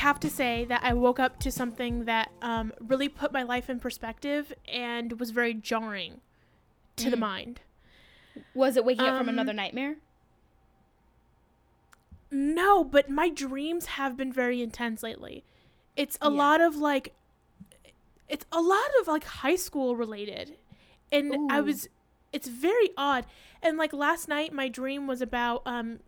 have to say that I woke up to something that um, really put my life in perspective and was very jarring to the Mm. mind. Was it waking up from Um, another nightmare? No, but my dreams have been very intense lately. It's a Yeah. lot of like it's a lot of like high school related. And I was it's very odd. And like last night my dream was about um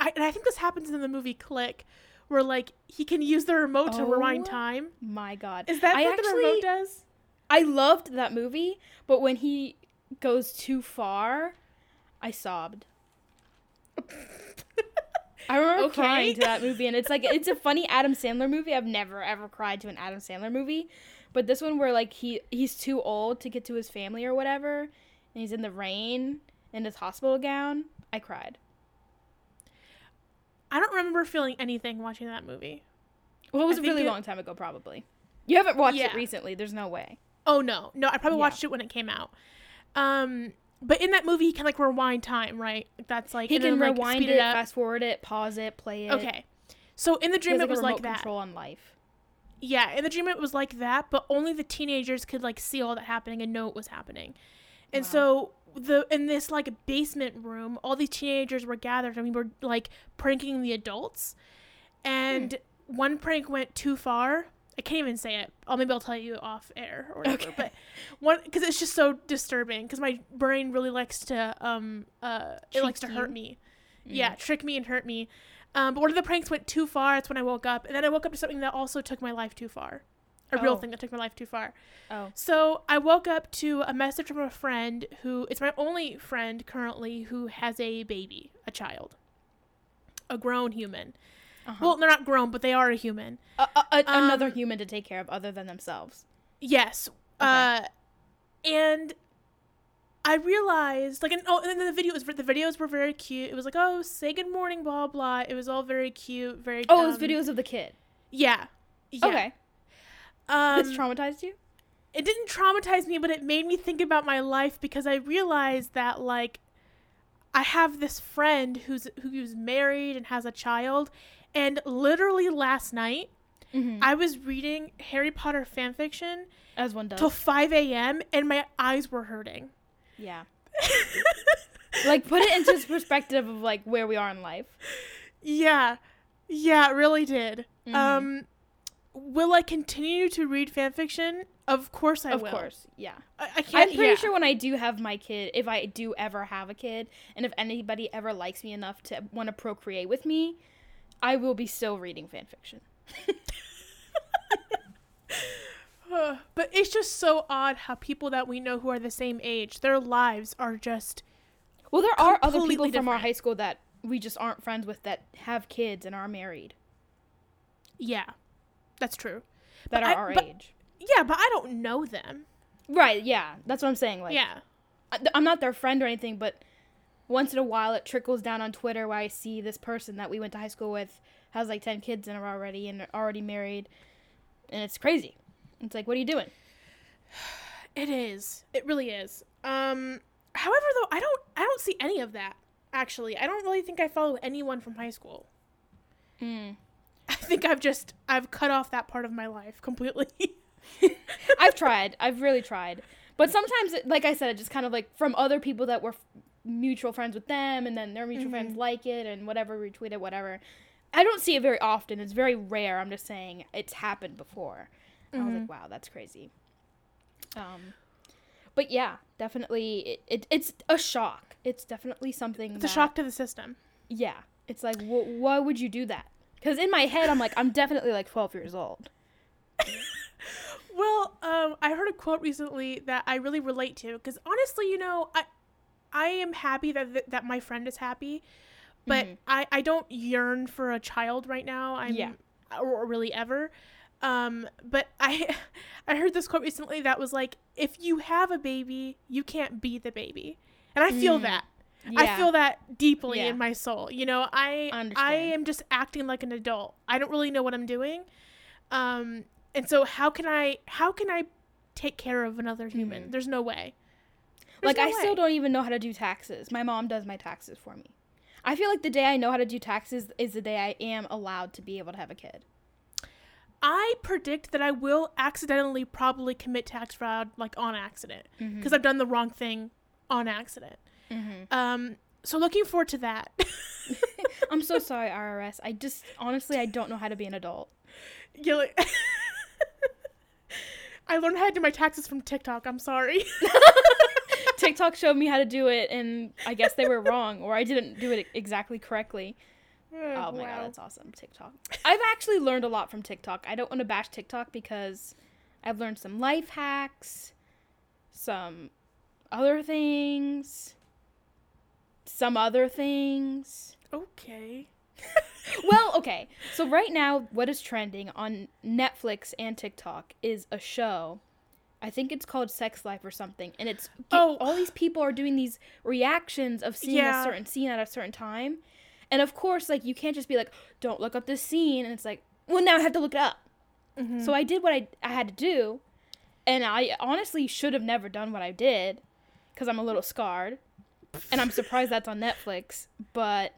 I and I think this happens in the movie Click where like he can use the remote to rewind Oh. time. My God. Is that I what the remote does? I loved that movie, but when he goes too far, I sobbed. I remember Okay. crying to that movie, and it's like it's a funny Adam Sandler movie. I've never ever cried to an Adam Sandler movie, but this one where like he he's too old to get to his family or whatever, and he's in the rain in his hospital gown. I cried. I don't remember feeling anything watching that movie. Well, it was I a really it- long time ago, probably. You haven't watched Yeah. it recently. There's no way. Oh no, no, I probably Yeah. watched it when it came out. Um, but in that movie, he can like rewind time, right? That's like He can then, like, rewind speed it, up. fast forward it, pause it, play it. Okay, so in the He dream has, it was like that. Control on life. Yeah, in the dream it was like that, but only the teenagers could like see all that happening and know it was happening. And Wow. so the in this like basement room, all these teenagers were gathered and we were like pranking the adults. And one prank went too far. I can't even say it. I'll maybe I'll tell you off air or whatever. Okay. But one because it's just so disturbing because my brain really likes to um uh it likes to hurt me. Yeah, trick me and hurt me. Um, but one of the pranks went too far. That's when I woke up, and then I woke up to something that also took my life too far. A real Oh. thing that took my life too far. Oh. So I woke up to a message from a friend who it's my only friend currently who has a baby, a child, a grown human. Uh-huh. Well, they're not grown, but they are a human. a, a, a- another um, human to take care of other than themselves. Yes. Uh, and I realized, like, and, oh, and then the video was the videos were very cute. It was like, oh, say good morning, blah blah. It was all very cute, very. Oh, it was um, videos of the kid. Yeah. yeah. Okay. Um, this traumatized you? it didn't traumatize me, but it made me think about my life because I realized that like I have this friend who's who's married and has a child, and literally last night Mm-hmm. I was reading Harry Potter fan fiction As one does. till 5 a.m. and my eyes were hurting. yeah. like put it into perspective of like where we are in life. Yeah, yeah, it really did. Mhm. Um, will I continue to read fan fiction? Of course I of will. Of course, yeah. I, I can't. I'm pretty yeah. sure when I do have my kid, if I do ever have a kid, and if anybody ever likes me enough to want to procreate with me, I will be still reading fan fiction. But it's just so odd how people that we know who are the same age, their lives are just Well, there are other people from our high school that we just aren't friends with that have kids and are married yeah, that's true. that But are I- our but- age. Yeah, but I don't know them. Right, yeah. That's what I'm saying. Like, yeah, I- I'm not their friend or anything, but once in a while it trickles down on Twitter where I see this person that we went to high school with has like 10 kids in her already and are already married. And it's crazy. It's like, what are you doing? it is. It really is. Um, however, though, I don't. I don't see any of that. Actually, I don't really think I follow anyone from high school. Mm. I think I've just I've cut off that part of my life completely. I've tried. I've really tried. But sometimes, it, like I said, it just kind of like from other people that were f- mutual friends with them, and then their mutual friends like it and whatever, retweet it, whatever. I don't see it very often. It's very rare. I'm just saying it's happened before. I was like, wow, that's crazy. Um, but yeah, definitely, it, it it's a shock. It's definitely something. it's a shock to the system. Yeah, it's like, wh- why would you do that? Because in my head, I'm like, I'm definitely like 12 years old. Well, um, I heard a quote recently that I really relate to because honestly, you know, I I am happy that th- that my friend is happy, but Mhm. I I don't yearn for a child right now. I'm Yeah. or, or really ever. Um, but I I heard this quote recently that was like, if you have a baby, you can't be the baby, and I feel Mm. that. Yeah. I feel that deeply Yeah. in my soul. You know, I I I am just acting like an adult. I don't really know what I'm doing. Um and so how can I how can I take care of another human? Mhm. There's no way. There's like no I still don't even know how to do taxes. My mom does my taxes for me. I feel like the day I know how to do taxes is the day I am allowed to be able to have a kid. I predict that I will accidentally probably commit tax fraud like on accident because I've done the wrong thing on accident. Mhm. Um, so looking forward to that. I'm so sorry, IRS. I just honestly I don't know how to be an adult. Yeah, like- I learned how to do my taxes from TikTok. I'm sorry. TikTok showed me how to do it, and I guess they were wrong, or I didn't do it exactly correctly. Oh my god, that's awesome. TikTok. I've actually learned a lot from TikTok. I don't want to bash TikTok because I've learned some life hacks, some other things, some other things. okay. Well, okay. So right now what is trending on Netflix and TikTok is a show. I think it's called Sex Life or something, and it's Oh. all these people are doing these reactions of seeing Yeah. a certain scene at a certain time. And of course, like you can't just be like, "Don't look up this scene," and it's like, "Well, now I have to look it up." Mhm. So I did what I I had to do, and I honestly should have never done what I did, because I'm a little scarred, and I'm surprised that's on Netflix. But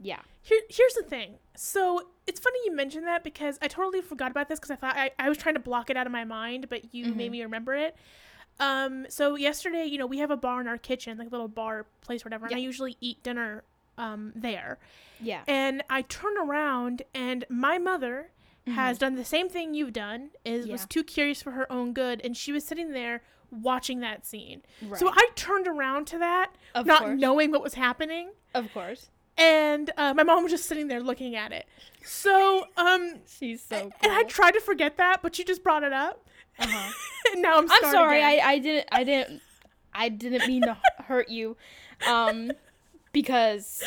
yeah, Here, here's the thing. So it's funny you mentioned that because I totally forgot about this because I thought I, I was trying to block it out of my mind, but you made me remember it. Um, so yesterday, you know, we have a bar in our kitchen, like a little bar place, whatever, and I usually eat dinner um, there. yeah. And I turn around, and my mother has done the same thing you've done. Is was too curious for her own good, and she was sitting there watching that scene. Right. So I turned around to that, Of not course. knowing what was happening Of course. and uh, my mom was just sitting there looking at it. So, um, She's so cool. and I tried to forget that, but you just brought it up, uh-huh. and now I'm. I'm sorry. again. I, I didn't I didn't I didn't mean to hurt you, um, because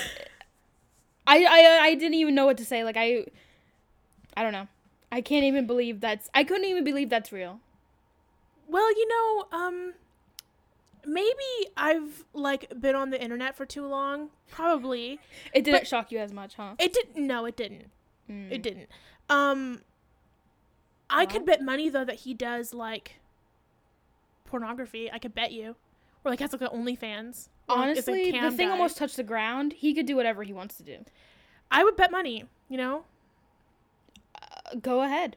I, I I didn't even know what to say. Like I, I don't know. I can't even believe that's. I couldn't even believe that's real. Well, you know, um, maybe I've like been on the internet for too long. Probably It didn't shock you as much, huh? it didn't. No, it didn't. Mm. It didn't. Um, I could bet money though that he does like pornography. I could bet you, or like has like an OnlyFans. Honestly, the thing guy. almost touched the ground. He could do whatever he wants to do. I would bet money. You know. Uh, go ahead.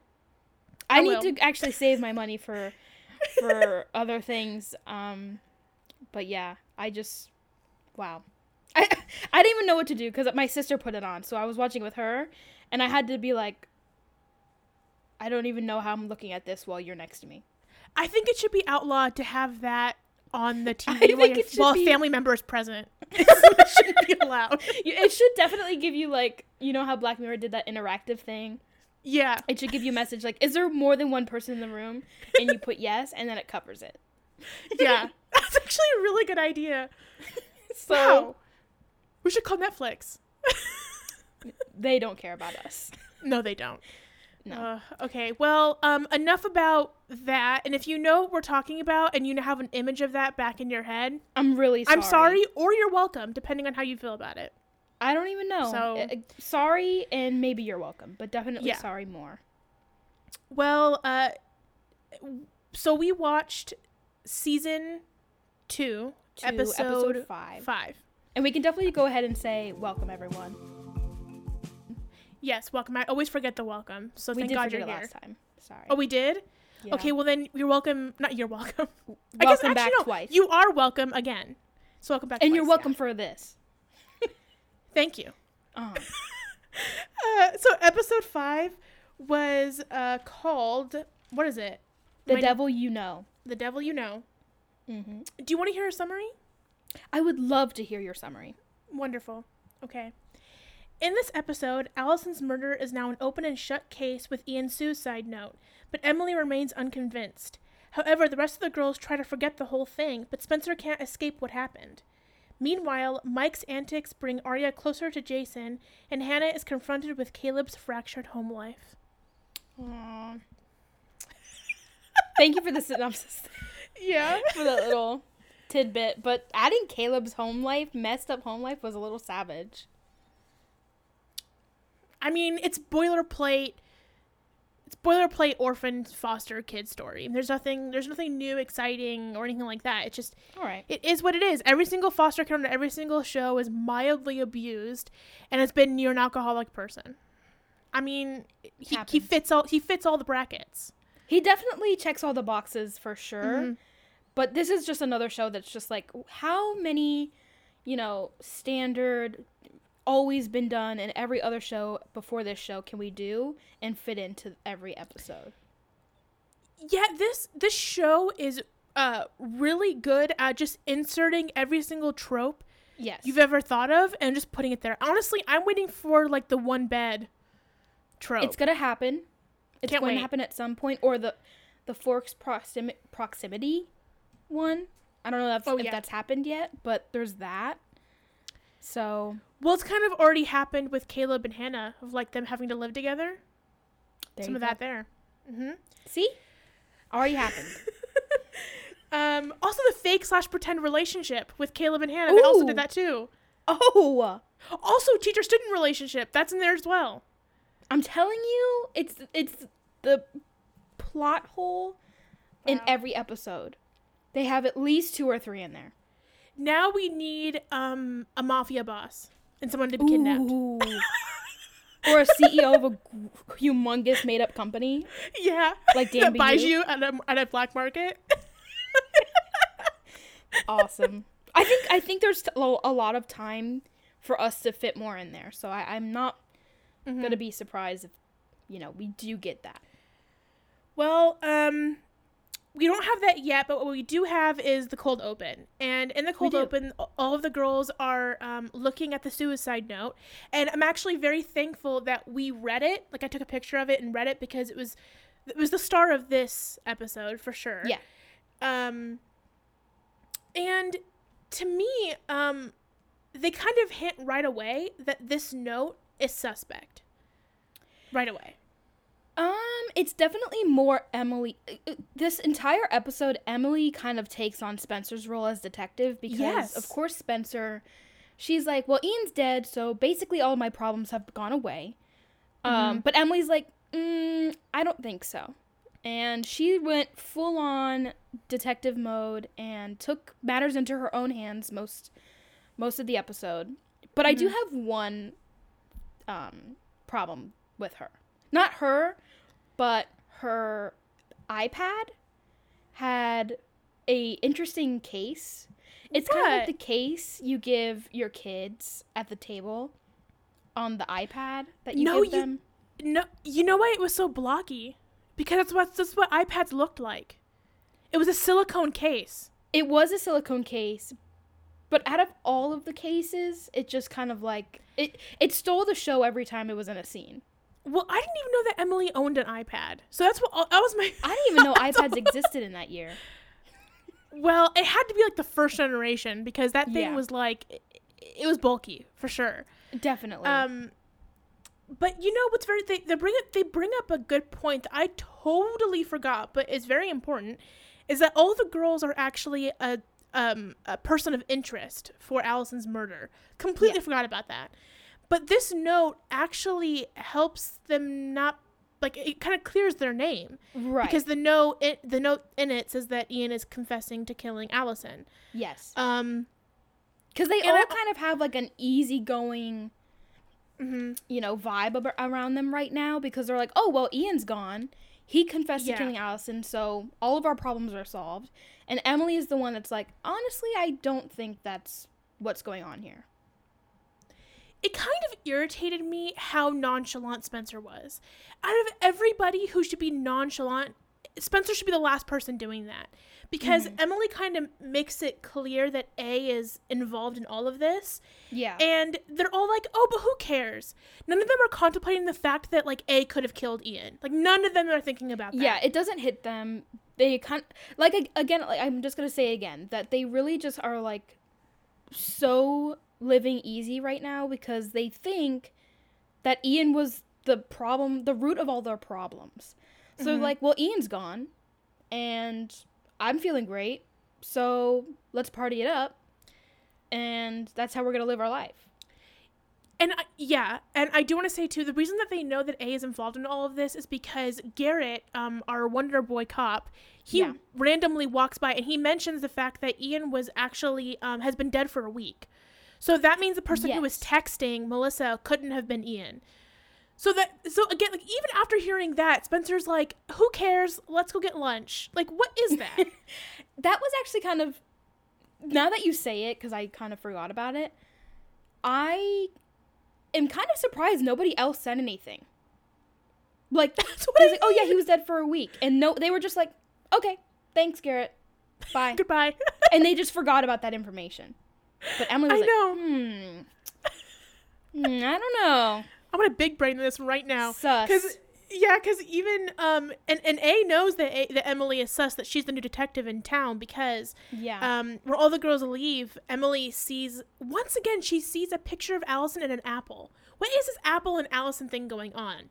I, I need to actually save my money for for other things. Um, but yeah, I just wow. I I didn't even know what to do because my sister put it on, so I was watching with her, and I had to be like, I don't even know how I'm looking at this while you're next to me. I think it should be outlawed to have that on the TV while, while be- a family member is present. it shouldn't be allowed. It should definitely give you like you know how Black Mirror did that interactive thing. Yeah. It should give you a message like, is there more than one person in the room? And you put yes, and then it covers it. Yeah. That's actually a really good idea. So Wow. We should call Netflix. they don't care about us. No, they don't. No. Uh, okay. Well, um, enough about that. And if you know what we're talking about and you have an image of that back in your head, I'm really sorry. I'm sorry or you're welcome, depending on how you feel about it. I don't even know. So- Uh, sorry, and maybe you're welcome, but definitely Yeah. sorry more. Well, uh, so we watched season two, To episode, five. five. And we can definitely go ahead and say welcome, everyone. Yes, welcome. I always forget the welcome. So we thank God you're here. last time. Sorry. Oh, we did? Yeah. Okay, well then you're welcome. Not you're welcome. I guess welcome actually back no, twice. You are welcome again. So welcome back. and you're welcome yeah. for this. Thank you. Uh, Uh, so episode five was uh, called what is it? the My- devil you know. The devil you know. hmm Do you want to hear a summary? I would love to hear your summary. Wonderful. Okay. In this episode, Alison's murder is now an open and shut case with Ian's suicide note, but Emily remains unconvinced. However, the rest of the girls try to forget the whole thing, but Spencer can't escape what happened. Meanwhile, Mike's antics bring Aria closer to Jason, and Hanna is confronted with Caleb's fractured home life. Aw. Thank you for the synopsis, Yeah. for that little tidbit. But adding Caleb's home life, messed up home life, was a little savage. I mean, it's boilerplate. It's boilerplate orphan foster kid story. There's nothing. There's nothing new, exciting, or anything like that. It's just All right. It is what it is. Every single foster kid on every single show is mildly abused and has been near an alcoholic person. I mean, he, he fits all he fits all the brackets. He definitely checks all the boxes for sure. Mhm. But this is just another show that's just like how many, you know, standard always been done in every other show before this show can we do and fit into every episode. Yeah, this this show is uh really good at just inserting every single trope Yes. you've ever thought of and just putting it there. Honestly, I'm waiting for like the one bed trope. It's gonna happen. It's Can't going wait. to happen at some point, or the the forced proximi- proximity one. I don't know if, Oh, if yeah. that's happened yet, but there's that. So well, it's kind of already happened with Caleb and Hanna of like them having to live together. Some of go. that there. hmm See, already happened. Um, also the fake slash pretend relationship with Caleb and Hanna. They also did that too. oh, Also, teacher student relationship. That's in there as well. I'm telling you, it's it's the plot hole in every episode. They have at least two or three in there. Now we need um a mafia boss and someone to be kidnapped. Ooh. or a CEO of a humongous made up company Yeah. like Dan that buys you at a, at a black market. awesome. I think I think there's a a lot of time for us to fit more in there. So I, I'm not Mm-hmm. gonna be surprised if you know we do get that. Well, um, we don't have that yet, but what we do have is the cold open. And in the cold open, all of the girls are um, looking at the suicide note. And I'm actually very thankful that we read it. Like I took a picture of it and read it because it was it was the star of this episode for sure. Yeah. Um, and to me, um, they kind of hint right away that this note is suspect. Right away. Um, it's definitely more Emily. uh, uh, This entire episode, Emily kind of takes on Spencer's role as detective because, Yes. of course, Spencer. She's like, well, Ian's dead, so basically all my problems have gone away. Um, but Emily's like, mm, I don't think so, and she went full on detective mode and took matters into her own hands most most of the episode. But I do have one um, problem with her. Not her, but her iPad had a interesting case. It's kind of like the case you give your kids at the table on the iPad that you No, give you- them. No, you know why it was so blocky? Because that's what that's what iPads looked like. It was a silicone case. It was a silicone case, but out of all of the cases, it just kind of like it it stole the show every time it was in a scene. Well, I didn't even know that Emily owned an iPad. So that's what that was my. I didn't even know iPads existed in that year. Well, it had to be like the first generation because that thing Yeah. was like, it, it was bulky for sure. Definitely. Um, but you know what's very they, they bring up they bring up a good point that I totally forgot, but is very important, is that all the girls are actually a um a person of interest for Alison's murder. Completely Yeah. forgot about that. But this note actually helps them not like it kind of clears their name right. because the note it, the note in it says that Ian is confessing to killing Alison. yes. Um, Because they all I- kind of have like an easygoing, mhm. you know, vibe ab- around them right now because they're like, oh, well, Ian's gone. He confessed Yeah. to killing Alison, so all of our problems are solved. And Emily is the one that's like, honestly, I don't think that's what's going on here. It kind of irritated me how nonchalant Spencer was. Out of everybody who should be nonchalant, Spencer should be the last person doing that. Because mm-hmm. Emily kind of makes it clear that A is involved in all of this. Yeah. And they're all like, oh, but who cares? None of them are contemplating the fact that, like, A could have killed Ian. Like, none of them are thinking about that. yeah, it doesn't hit them. They kind like again. Like, I'm just gonna say again that they really just are like so living easy right now because they think that Ian was the problem, the root of all their problems. So they're like, well, Ian's gone, and I'm feeling great, so let's party it up, and that's how we're gonna live our life. And I, yeah, and I do want to say too, the reason that they know that A is involved in all of this is because Garrett, um, our Wonder Boy cop, he Yeah. randomly walks by and he mentions the fact that Ian was actually um, has been dead for a week. So that means the person who was texting Melissa couldn't have been Ian. So that so again, like even after hearing that, Spencer's like, "Who cares? Let's go get lunch." Like, what is that? that was actually kind of now that you say it because i kind of forgot about it i am kind of surprised nobody else said anything like That's what I like, oh yeah he was dead for a week and no they were just like okay thanks garrett bye Goodbye. and they just forgot about that information but emily was I like know. hmm Hmm, i don't know I'm gonna big brain this right now. Sus. Cause yeah, cause even um and, and A knows that a, that Emily is sus that she's the new detective in town because yeah um where all the girls leave, Emily sees once again she sees a picture of Alison and an apple. What is this apple and Alison thing going on?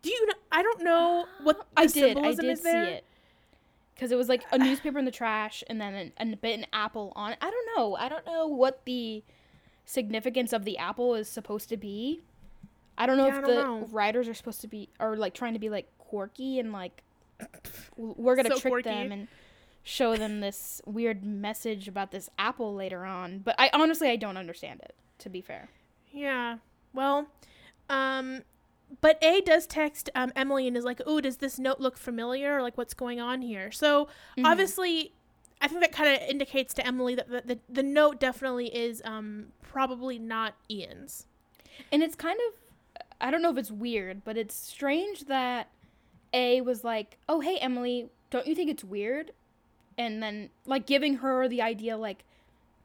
Do you know? I don't know what the i did i symbolism did is see there. it because it was like a newspaper in the trash and then an, an bit an apple on it i don't know i don't know what the significance of the apple is supposed to be i don't know Yeah, if don't the know. writers are supposed to be or like trying to be like quirky and like we're gonna So trick quirky. them and show them this weird message about this apple later on but i honestly i don't understand it to be fair Yeah. Well, um, but A does text um, Emily and is like, "Oh, does this note look familiar? Or like, what's going on here?" So Mhm. obviously, I think that kind of indicates to Emily that the, the the note definitely is um probably not Ian's. And it's kind of I don't know if it's weird, but it's strange that A was like, "Oh, hey Emily, don't you think it's weird?" And then like giving her the idea like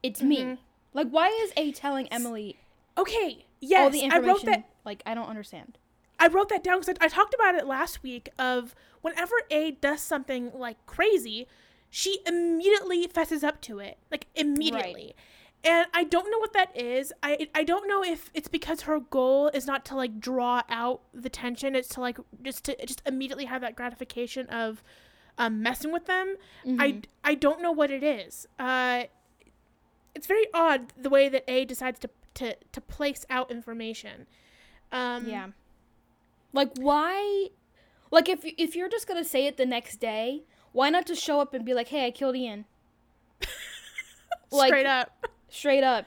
it's Mhm. me. Like why is A telling Emily Okay. Yes, all the I information? wrote that. Like I don't understand. I wrote that down because I, I talked about it last week. Of whenever A does something like crazy, she immediately fesses up to it, like immediately. And I don't know what that is. I I don't know if it's because her goal is not to like draw out the tension. It's to like just to just immediately have that gratification of um, messing with them. I Mhm. I don't know what it is. Uh, it's very odd the way that A decides to to to place out information. Um, yeah. Like why like if if you're just to say it the next day, why not just show up and be like, "Hey, I killed Ian." Like- straight up. straight up.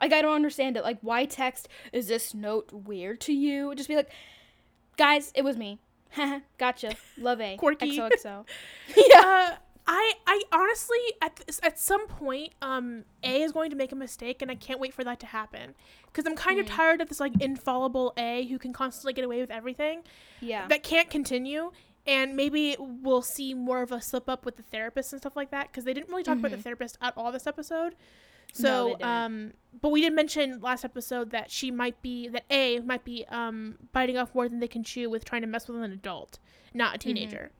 Like i don't understand it. Like why text is this note weird to you? Just be like guys it was me. Gotcha. Love a. Quirky. xoxo Uh, I I honestly at this, at some point um A is going to make a mistake and I can't wait for that to happen because I'm kind of Mhm. tired of this like infallible A who can constantly get away with everything yeah that can't continue and maybe we'll see more of a slip up with the therapist and stuff like that because they didn't really talk about the Mhm. therapist at all this episode. No, So didn't. um but we did mention last episode that she might be that A might be um biting off more than they can chew with trying to mess with an adult, not a teenager.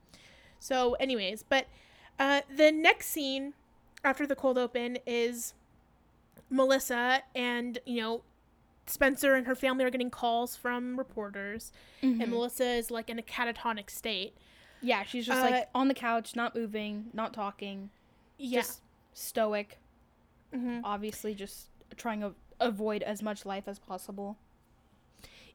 So anyways, but uh the next scene after the cold open is Melissa and, you know, Spencer and her family are getting calls from reporters Mhm. and Melissa is like in a catatonic state. yeah she's just Uh, like on the couch not moving not talking Yeah. just stoic Mhm. obviously just trying to avoid as much life as possible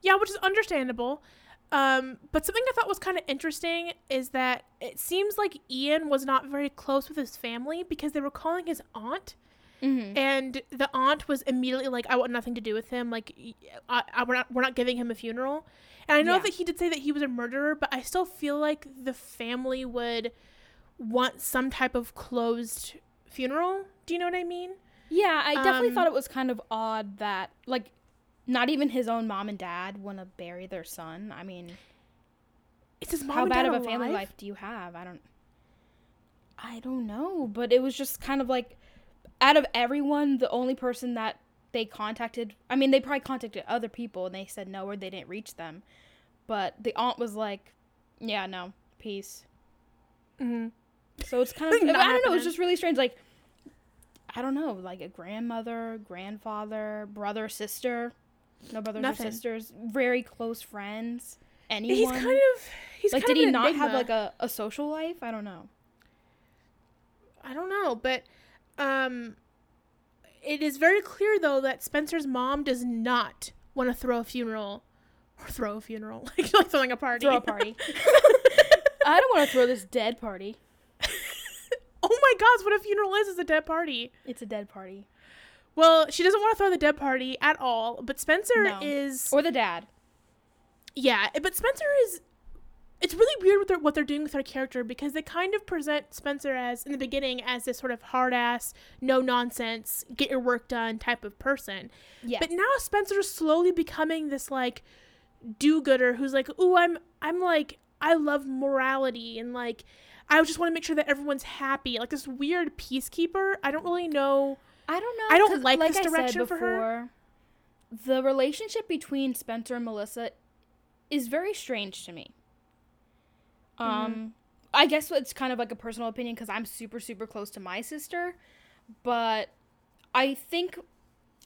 Yeah, which is understandable. Um, but something I thought was kind of interesting is that it seems like Ian was not very close with his family because they were calling his aunt, mm-hmm. and the aunt was immediately like, "I want nothing to do with him. Like, I, I- we're not we're not giving him a funeral." And I know Yeah. that he did say that he was a murderer, but I still feel like the family would want some type of closed funeral. Do you know what I mean? Yeah, I definitely Um, thought it was kind of odd that like not even his own mom and dad want to bury their son. I mean, It's his mom how bad of a family life do you have? I don't I don't know, but it was just kind of like out of everyone, the only person that they contacted, I mean, they probably contacted other people and they said no or they didn't reach them. But the aunt was like, "Yeah, no. Peace." Mhm. So it's kind of I don't know, it's just really strange like I don't know, like a grandmother, grandfather, brother, sister, no brothers Nothing. or sisters, very close friends, anyone. He's kind of he's like, kind did of he not have like a, a social life? I don't know. I don't know, but um it is very clear though that Spencer's mom does not want to throw a funeral or throw a funeral like like throwing a party. Throw a party. I don't want to throw this dead party. oh my gosh, what a funeral is is a dead party. It's a dead party. Well, she doesn't want to throw the dead party at all, but Spencer No. is Or the dad. Yeah, eh, but Spencer is. It's really weird what they're, what they're doing with her character because they kind of present Spencer as, in the beginning, as this sort of hard ass, no nonsense, get your work done type of person. Yeah. But now Spencer's slowly becoming this like do-gooder who's like, "Ooh, I'm I'm like I love morality and like I just want to make sure that everyone's happy." Like this weird peacekeeper. I don't really know. I don't know. I don't like this I said direction for her. before, The relationship between Spencer and Melissa is very strange to me. Mm-hmm. Um, I guess it's kind of like a personal opinion because I'm super super close to my sister, but I think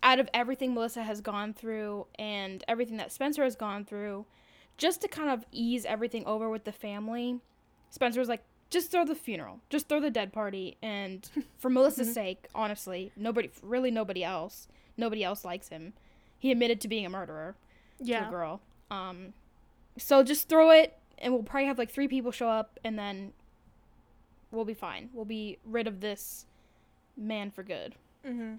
out of everything Melissa has gone through and everything that Spencer has gone through, just to kind of ease everything over with the family, Spencer was like, just throw the funeral, just throw the dead party, and for Melissa's Mm-hmm. sake, honestly, nobody, really nobody else, nobody else likes him. He admitted to being a murderer to Yeah. a girl. Um, so just throw it, and we'll probably have like three people show up, and then we'll be fine. We'll be rid of this man for good. Mm-hmm.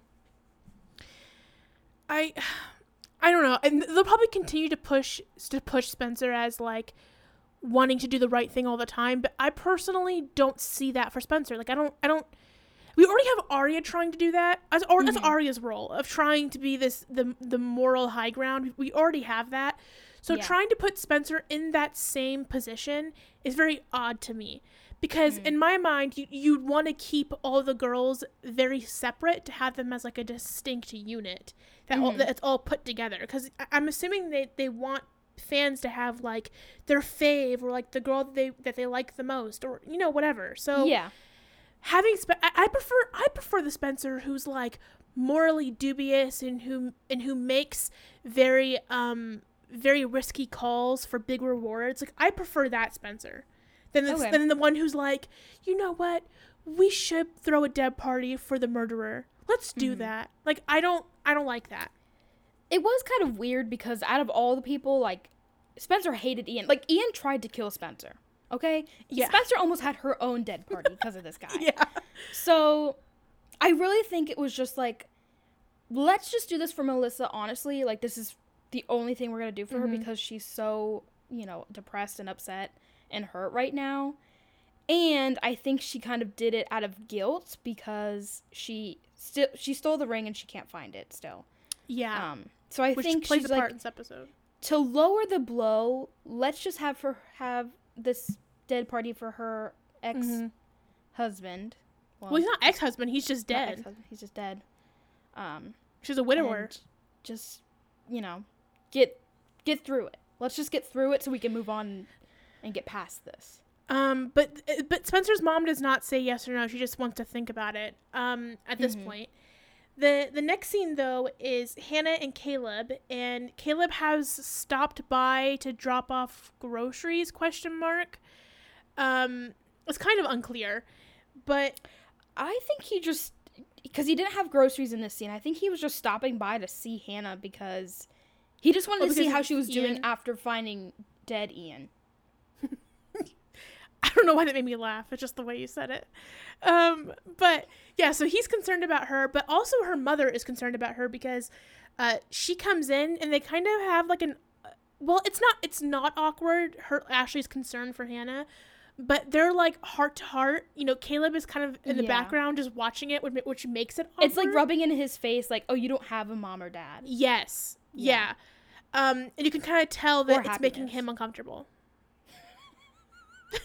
I, I don't know, and they'll probably continue to push to push Spencer as like wanting to do the right thing all the time. But I personally don't see that for Spencer. Like I don't, I don't. We already have Aria trying to do that as or that's Mhm. Aria's role of trying to be this the the moral high ground. We already have that. So Yeah. trying to put Spencer in that same position is very odd to me. Because Mm. in my mind, you, you'd want to keep all the girls very separate to have them as like a distinct unit that all, Mhm. that's all put together. Because I'm assuming they, they want fans to have like their fave or like the girl that they that they like the most or you know whatever. So yeah. having Spe- I, I prefer I prefer the Spencer who's like morally dubious and who and who makes very um very risky calls for big rewards. Like I prefer that Spencer than the, Okay. than the one who's like, you know what, we should throw a dead party for the murderer. Let's do Mhm. that. Like I don't I don't like that. It was kind of weird because out of all the people, like Spencer hated Ian. Like Ian tried to kill Spencer. Okay. Yeah. Spencer almost had her own dead party because of this guy. Yeah. So I really think it was just like, let's just do this for Melissa, honestly. Like, this is the only thing we're going to do for Mhm. her because she's so, you know, depressed and upset and hurt right now. And I think she kind of did it out of guilt because she still she stole the ring and she can't find it still. Yeah. Um so I Which think plays she's a like part in this episode. To lower the blow, let's just have her have this dead party for her ex Mhm. husband. Well, he's not ex-husband. He's just not dead. ex-husband, He's just dead. Um, She's a widower. and just you know, get get through it. Let's just get through it so we can move on and get past this. Um, but but Spencer's mom does not say yes or no. She just wants to think about it. Um, at this Mhm. point, the the next scene though is Hanna and Caleb, and Caleb has stopped by to drop off groceries? Question mark. Um, it's kind of unclear, but I think he just because he didn't have groceries in this scene. I think he was just stopping by to see Hanna because he just wanted Oh, to see how she was doing after finding dead Ian. I don't know why that made me laugh. It's just the way you said it. Um, but yeah, so he's concerned about her, but also her mother is concerned about her because uh, she comes in and they kind of have like an uh, well, it's not it's not awkward. Her Ashley's concern for Hanna, but they're like heart to heart. You know, Caleb is kind of in the Yeah. background just watching it, which, which makes it. Awkward. It's like rubbing in his face, like, "Oh, you don't have a mom or dad." Yes. Yeah. Yeah. Um, and you can kind of tell that Or it's making him uncomfortable.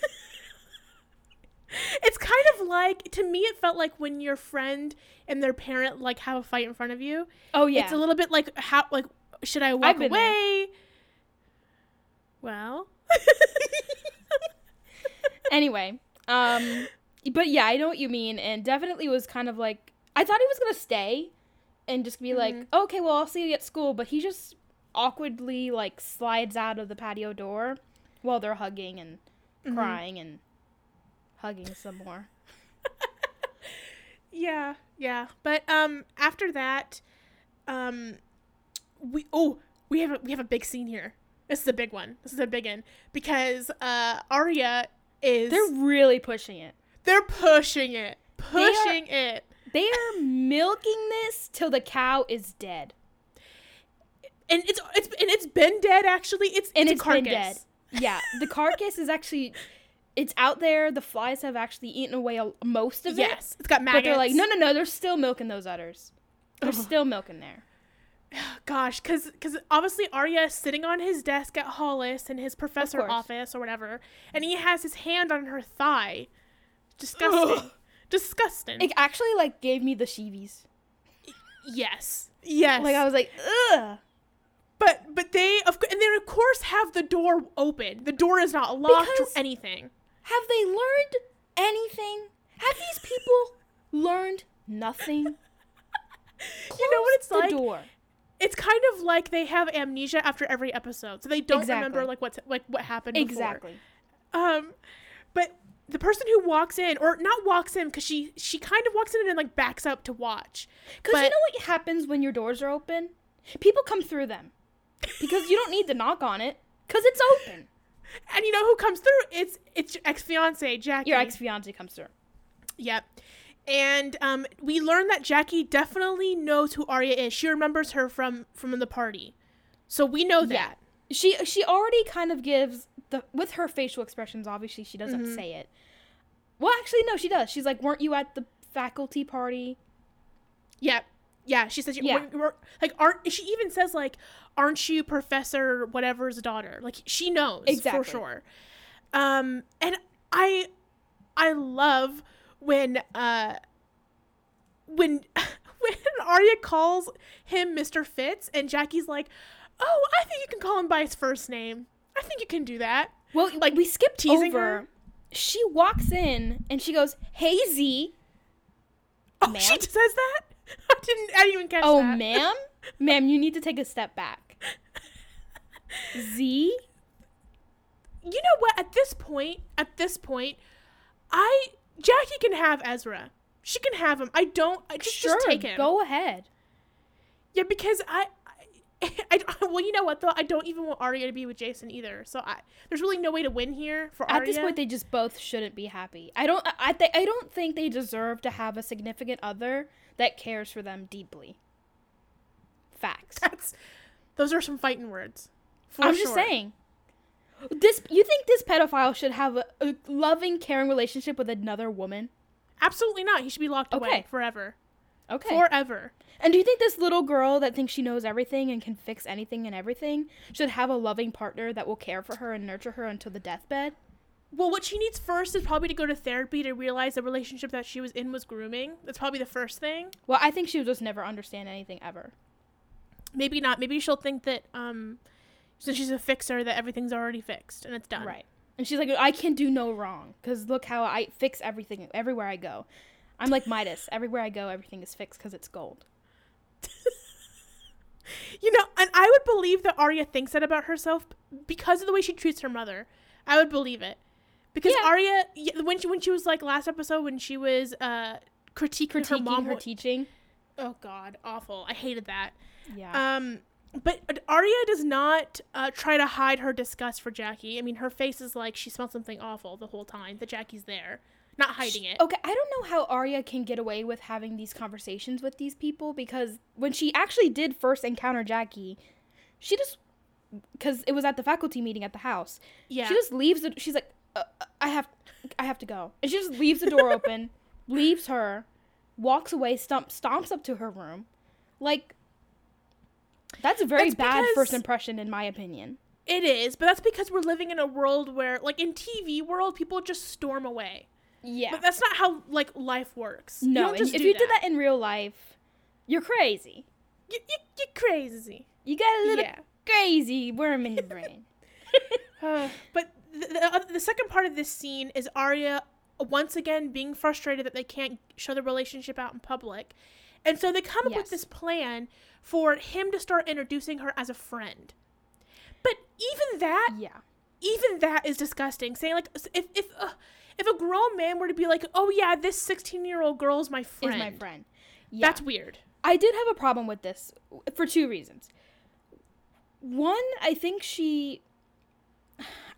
it's kind of like to me it felt like when your friend and their parent like have a fight in front of you. Oh yeah, It's a little bit like how like should I walk been there. away? Well, anyway, um, but yeah, I know what you mean, and definitely was kind of like I thought he was gonna stay and just be like, Mhm. okay, well, I'll see you at school, but he just awkwardly like slides out of the patio door while they're hugging and Mhm. crying and hugging some more. Yeah, yeah. But um after that, um we oh, we have a we have a big scene here. This is a big one. This is a big one. Because uh Aria is They're really pushing it. they're pushing it. Pushing it. They are milking this till the cow is dead. And it's it's and it's been dead actually. It's and it's, it's been dead. Yeah, the carcass is actually, it's out there. The flies have actually eaten away a, most of it. Yes, it's got maggots. But they're like, no, no, no. There's still milk in those udders. There's Ugh. still milk in there. Gosh, because because obviously Aria is sitting on his desk at Hollis in his professor course. office or whatever, and he has his hand on her thigh. Disgusting. Disgusting. It actually like gave me the sheebies. yes. Yes. Like I was like, ugh. but but they of and they of course have the door open. The door is not locked Because- or anything. Have they learned anything? Have these people learned nothing? You know what it's Close like? the door. It's kind of like they have amnesia after every episode, so they don't remember like what's like what happened before. Exactly. Um, but the person who walks in, or not walks in, because she she kind of walks in and then like backs up to watch. Because you know what happens when your doors are open? People come through them. Because you don't need to knock on it. Because it's open. And you know who comes through? It's it's your ex fiance Jackie. Your ex fiance comes through. Yep. And um, we learn that Jackie definitely knows who Aria is. She remembers her from from the party, so we know that. She she already kind of gives the with her facial expressions. Obviously, she doesn't Mhm. say it. Well, actually, no, she does. She's like, "Weren't you at the faculty party?" Yep. Yeah. She says, Yeah. we're- we're- like, aren't she even says like, aren't you Professor whatever's daughter? Like, she knows Exactly. for sure. Um, and I, I love when uh, when when Aria calls him Mr. Fitz, and Jackie's like, oh, I think you can call him by his first name. I think you can do that. Well, Like, we skipped teasing over. her? She walks in and she goes, "Hey Z." Oh, Ma'am? she says that. Didn't. I didn't even catch Oh, that. ma'am, ma'am, you need to take a step back. Z. you know what? At this point, at this point, I Jackie can have Ezra. She can have him. I don't. I just sure, just take him. go ahead. Yeah, because I, I, I, well, you know what though? I don't even want Aria to be with Jason either. So I, there's really no way to win here for At Aria. this point, they just both shouldn't be happy. I don't. I I, th- I don't think they deserve to have a significant other that cares for them deeply. Facts. That's, those are some fighting words. For I'm just saying. This you think this pedophile should have a, a loving, caring relationship with another woman? Absolutely not. He should be locked away forever. Okay. Forever. and do you think this little girl that thinks she knows everything and can fix anything and everything should have a loving partner that will care for her and nurture her until the deathbed? Well, what she needs first is probably to go to therapy to realize the relationship that she was in was grooming. That's probably the first thing. Well, I think she will just never understand anything ever. maybe not. Maybe she'll think that um, since she's a fixer, that everything's already fixed and it's done. Right. And she's like, I can do no wrong because look how I fix everything everywhere I go. I'm like Midas. Everywhere I go, everything is fixed because it's gold. You know, and I would believe that Aria thinks that about herself because of the way she treats her mother. I would believe it because Yeah. Aria, when she when she was like last episode when she was uh critiquing, her mom. her wa- teaching. oh God, awful! I hated that. Yeah. Um, but Aria does not uh, try to hide her disgust for Jackie. I mean, her face is like she smells something awful the whole time. That Jackie's there, not hiding it. Okay, I don't know how Aria can get away with having these conversations with these people because when she actually did first encounter Jackie, she just because it was at the faculty meeting at the house. Yeah. She just leaves it. She's like, uh, uh, I have, I have to go, and she just leaves the door open, leaves her, walks away, stomp, stomps up to her room, like. That's a very That's bad first impression, in my opinion. It is, but that's because we're living in a world where, like in TV world, people just storm away. Yeah. But that's not how like life works. No, if you did that in real life, you're crazy. you, you, you're crazy. You got a little Yeah. crazy worm in your brain. but the, the, the second part of this scene is Aria once again being frustrated that they can't show the relationship out in public. And so they come up with this plan for him to start introducing her as a friend. But even that, yeah. even that is disgusting. Saying like if if uh, if a grown man were to be like, "Oh yeah, this 16-year-old girl is my friend." Is my friend. Yeah. That's weird. I did have a problem with this for two reasons. One, I think she.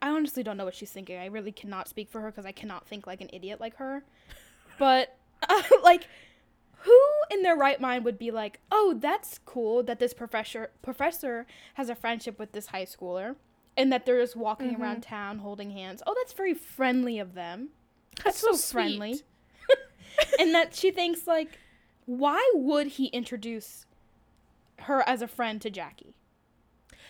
I honestly don't know what she's thinking. I really cannot speak for her because I cannot think like an idiot like her. But, uh, like, who in their right mind would be like, "Oh, that's cool that this professor professor has a friendship with this high schooler and that they're just walking Mm-hmm. around town holding hands. Oh, that's very friendly of them. That's so so friendly." and that she thinks like, "Why would he introduce her as a friend to Jackie?"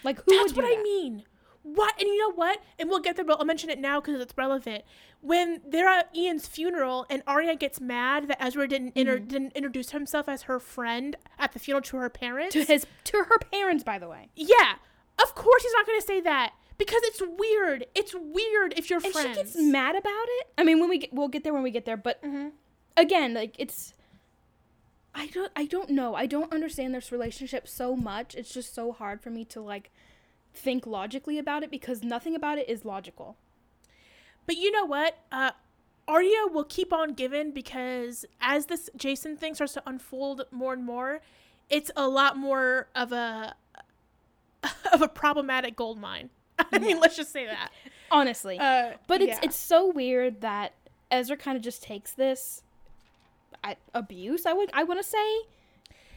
Like who That's what I mean. What? And you know what? And we'll get there, but I'll mention it now because it's relevant. When they're at Ian's funeral and Aria gets mad that Ezra didn't inter- Mm-hmm. didn't introduce himself as her friend at the funeral to her parents. To his to her parents, by the way. yeah, of course he's not going to say that because it's weird. It's weird if you're And friends. she gets mad about it. I mean, when we get, we'll get there when we get there, but Mhm. again, like it's I don't I don't know. I don't understand this relationship so much. It's just so hard for me to like think logically about it because nothing about it is logical. But you know what? Uh, Aria will keep on giving because as this Jason thing starts to unfold more and more, it's a lot more of a of a problematic gold mine. I mean, let's just say that. Honestly. Uh, but it's yeah. it's so weird that Ezra kind of just takes this abuse, I would I want to say.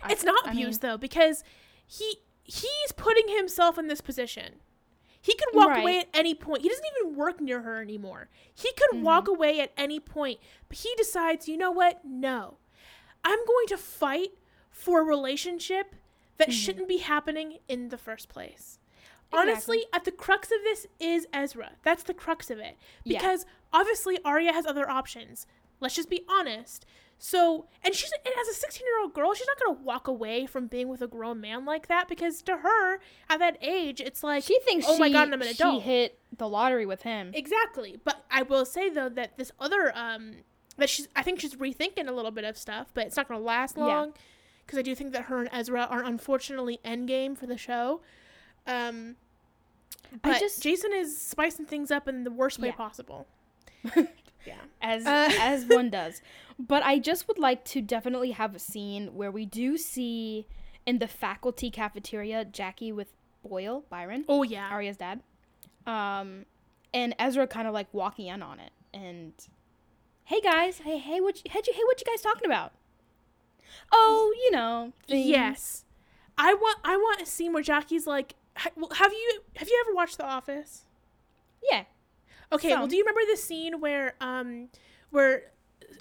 I- it's not I mean, abuse though because he he's putting himself in this position. He could walk away at any point. He doesn't even work near her anymore. He could Mm-hmm. walk away at any point, but he decides, you know what? No. I'm going to fight for a relationship that Mm-hmm. shouldn't be happening in the first place. Honestly, at the crux of this is Ezra. That's the crux of it. Yeah. Because obviously Aria has other options. Let's just be honest. So, and she's and as a 16 year old girl, she's not going to walk away from being with a grown man like that because to her, at that age, it's like, she thinks oh my she- god, I'm an She adult. hit the lottery with him. Exactly. But I will say though that this other um that she's I think she's rethinking a little bit of stuff, but it's not going to last long because I do think that her and Ezra are unfortunately endgame for the show. Um I but just- Jason is spicing things up in the worst way Yeah. possible. yeah. as Uh. as one does. But I just would like to definitely have a scene where we do see in the faculty cafeteria Jackie with Boyle Byron, Oh yeah. Aria's dad, um, and Ezra kind of like walking in on it and. Hey guys, hey hey what you, hey, you, hey what you guys talking about? Oh, you know, things. Yes. I want I want a scene where Jackie's like have you have you ever watched The Office? yeah, Okay, well, do you remember the scene where um where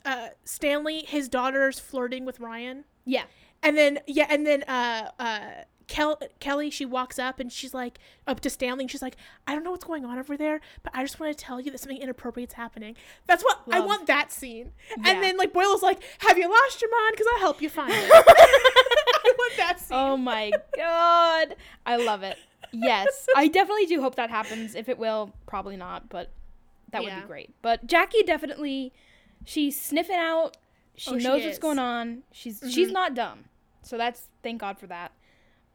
uh Stanley his daughter's flirting with Ryan? yeah, And then yeah, and then uh uh Kel- Kelly she walks up and she's like up to Stanley and she's like, "I don't know what's going on over there, but I just want to tell you that something inappropriate's happening." That's what I want that scene. Yeah. And then like Boyle's like, "Have you lost your mind cuz I'll help you find it." I want that scene. Oh my god. I love it. Yes. I definitely do hope that happens. If it will, probably not, but that would be great. But Jackie definitely she's sniffing out. She Oh, she knows what's is. going on. She's she's Mhm. not dumb. So that's thank God for that.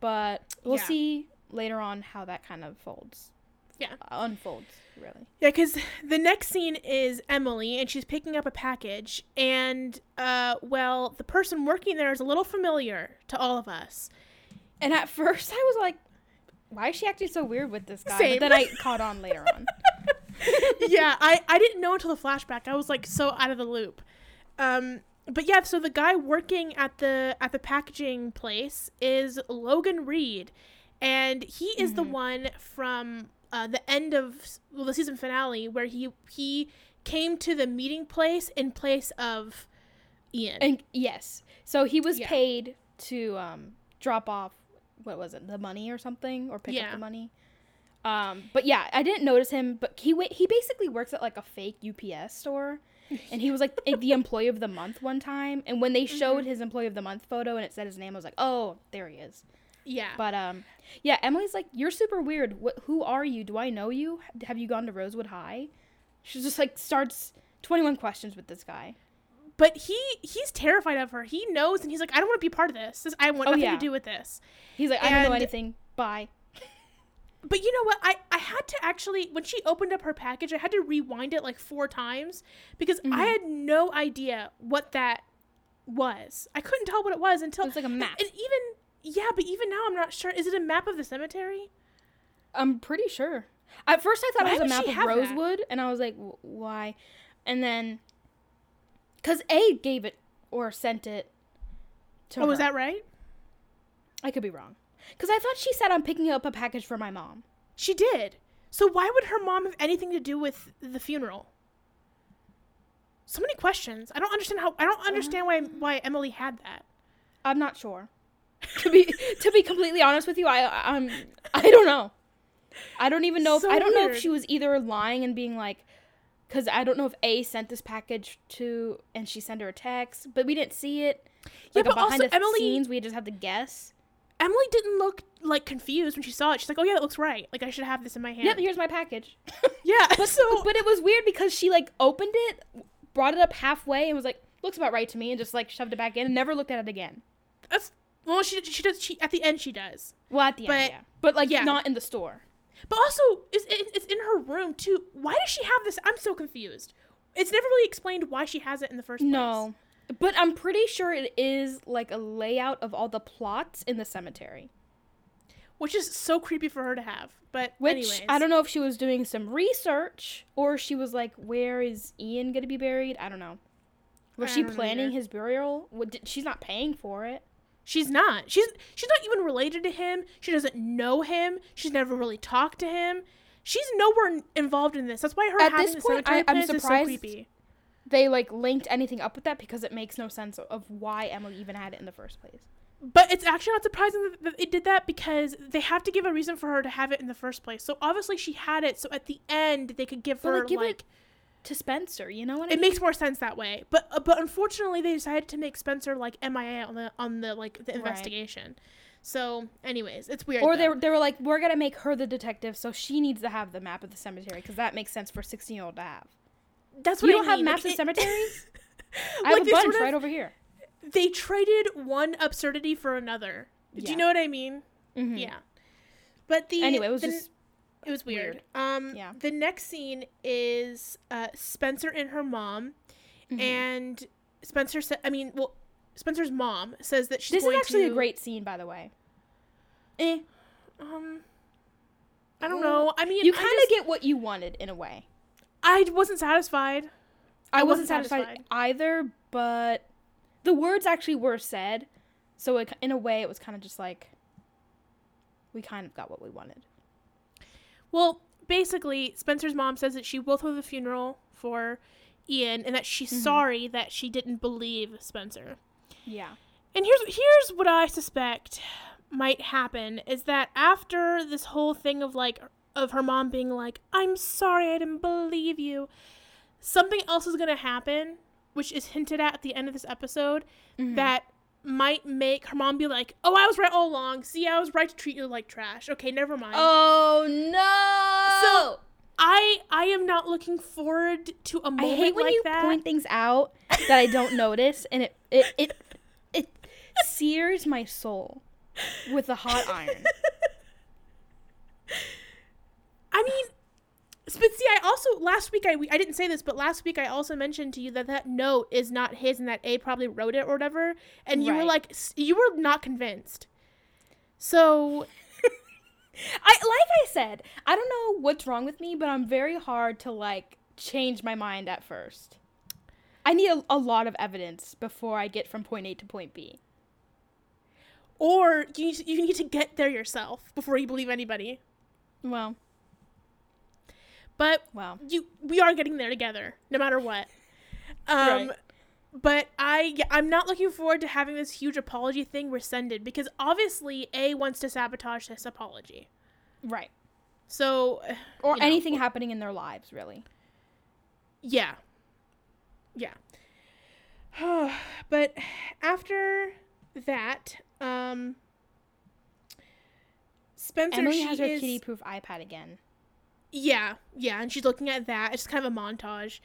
But we'll Yeah. see later on how that kind of folds. Yeah. Uh, unfolds, really. Yeah, because the next scene is Emily, and she's picking up a package, and uh, well, the person working there is a little familiar to all of us. And at first I was like, why is she acting so weird with this guy? Same. But then I caught on later on. yeah, I, I didn't know until the flashback. I was like so out of the loop. Um, but yeah, so the guy working at the at the packaging place is Logan Reed, and he is the Mhm. one from uh, the end of well the season finale where he he came to the meeting place in place of Ian. And yes, so he was Yeah. paid to um, drop off what was it, the money or something, or pick Yeah. up the money. Um, but yeah, I didn't notice him. But he wa- he basically works at like a fake UPS store, and he was like the employee of the month one time. And when they showed Mm-hmm. his employee of the month photo and it said his name, I was like, oh, there he is. yeah, But um, yeah, Emily's like, you're super weird. What? Who are you? Do I know you? Have you gone to Rosewood High? She just like starts twenty one questions with this guy. but he he's terrified of her. He knows, and he's like, I don't want to be part of this. This I want Oh, nothing yeah. to do with this. He's like, I don't know anything. Bye. But you know what? I, I had to actually when she opened up her package, I had to rewind it like four times because I Mhm. had no idea what that was. I couldn't tell what it was until It was like a map. And even yeah, but even now I'm not sure. Is it a map of the cemetery? I'm pretty sure. At first, I thought Why it was a map of have that? Rosewood, and I was like, "W- why? And then, because A gave it or sent it to Oh, was her. that right? I could be wrong. Because I thought she said I'm picking up a package for my mom. She did. So why would her mom have anything to do with the funeral? So many questions. I don't understand how. I don't uh-huh. understand why why Emily had that. I'm not sure. to be to be completely honest with you, I I'm I don't know. I don't even know if I don't know if she was either lying and being like cuz I don't know if A sent this package to and she sent her a text, but we didn't see it. Yeah, Like but behind also Emily- scenes, we just have to guess. Emily didn't look like confused when she saw it. She's like, "Oh yeah, that looks right. Like I should have this in my hand." Yep, here's my package. Yeah. But so but it was weird because she like opened it, brought it up halfway and was like, "Looks about right to me," and just like shoved it back in and never looked at it again. that's well, she she does. She at the end she does. Well, at the But- end, yeah. But like yeah. not in the store. But also, it's, it's in her room too. Why does she have this? I'm so confused. It's never really explained why she has it in the first place. No. But I'm pretty sure it is like a layout of all the plots in the cemetery. which is so creepy for her to have. But Which anyways, I don't know if she was doing some research or she was like, where is Ian going to be buried? I don't know. Was I she planning his burial? What, did, she's not paying for it. She's not. She's she's not even related to him. She doesn't know him. She's never really talked to him. She's nowhere involved in this. That's why her At having this the point, cemetery I- I'm plans is so surprised- creepy. They like linked anything up with that because it makes no sense of why Emily even had it in the first place. But it's actually not surprising that- it did that because they have to give a reason for her to have it in the first place. So obviously she had it. So at the end they could give But, her like, give like To Spencer, you know what I mean? it mean? makes more sense that way. But uh, but unfortunately they decided to make Spencer like MIA on the on the like the Right. investigation. So anyways, it's weird. or they were, they were like, we're gonna make her the detective, so she needs to have the map of the cemetery because that makes sense for sixteen year old to have. That's what You I don't have mean. maps like, of cemeteries? I Like, have a bunch sort of- right over here. they traded one absurdity for another. Do you know what I mean? Mhm. Yeah. But the Anyway, it was the- just it was weird. weird. Um Yeah. the next scene is uh Spencer and her mom Mhm. and Spencer said I mean, well Spencer's mom says that she's this is actually to, a great scene, by the way. Eh, um I don't know. I mean, you kind just- of get what you wanted in a way. I wasn't satisfied. I, I wasn't, wasn't satisfied, satisfied. either, but the words actually were said, so it, in a way, it was kind of just like we kind of got what we wanted. Well, basically, Spencer's mom says that she will throw the funeral for Ian and that she's Mhm. sorry that she didn't believe Spencer. Yeah. And here's here's what I suspect might happen is that after this whole thing of like of her mom being like, "I'm sorry, I didn't believe you," something else is gonna happen, which is hinted at at the end of this episode, Mhm. that might make her mom be like, "Oh, I was right all along. See, I was right to treat you like trash. Okay, never mind." Oh no! So, I I am not looking forward to a moment I hate when like you that. point things out that I don't notice, and it it it it sears my soul with a hot iron. I mean, but see, I also last week I I didn't say this, but last week I also mentioned to you that that note is not his and that A probably wrote it or whatever, and you were like you were not convinced. So I like I said, I don't know what's wrong with me, but I'm very hard to like change my mind at first. I need a, a lot of evidence before I get from point A to point B. or you you need to get there yourself before you believe anybody. Well, But well, you we are getting there together no matter what um Right. but i i'm not looking forward to having this huge apology thing rescinded because obviously a wants to sabotage this apology right. so Or know. anything happening in their lives, really. yeah yeah but after that um spencer Emily she has her is, kitty-proof iPad again. Yeah, yeah, and she's looking at that. It's just kind of a montage,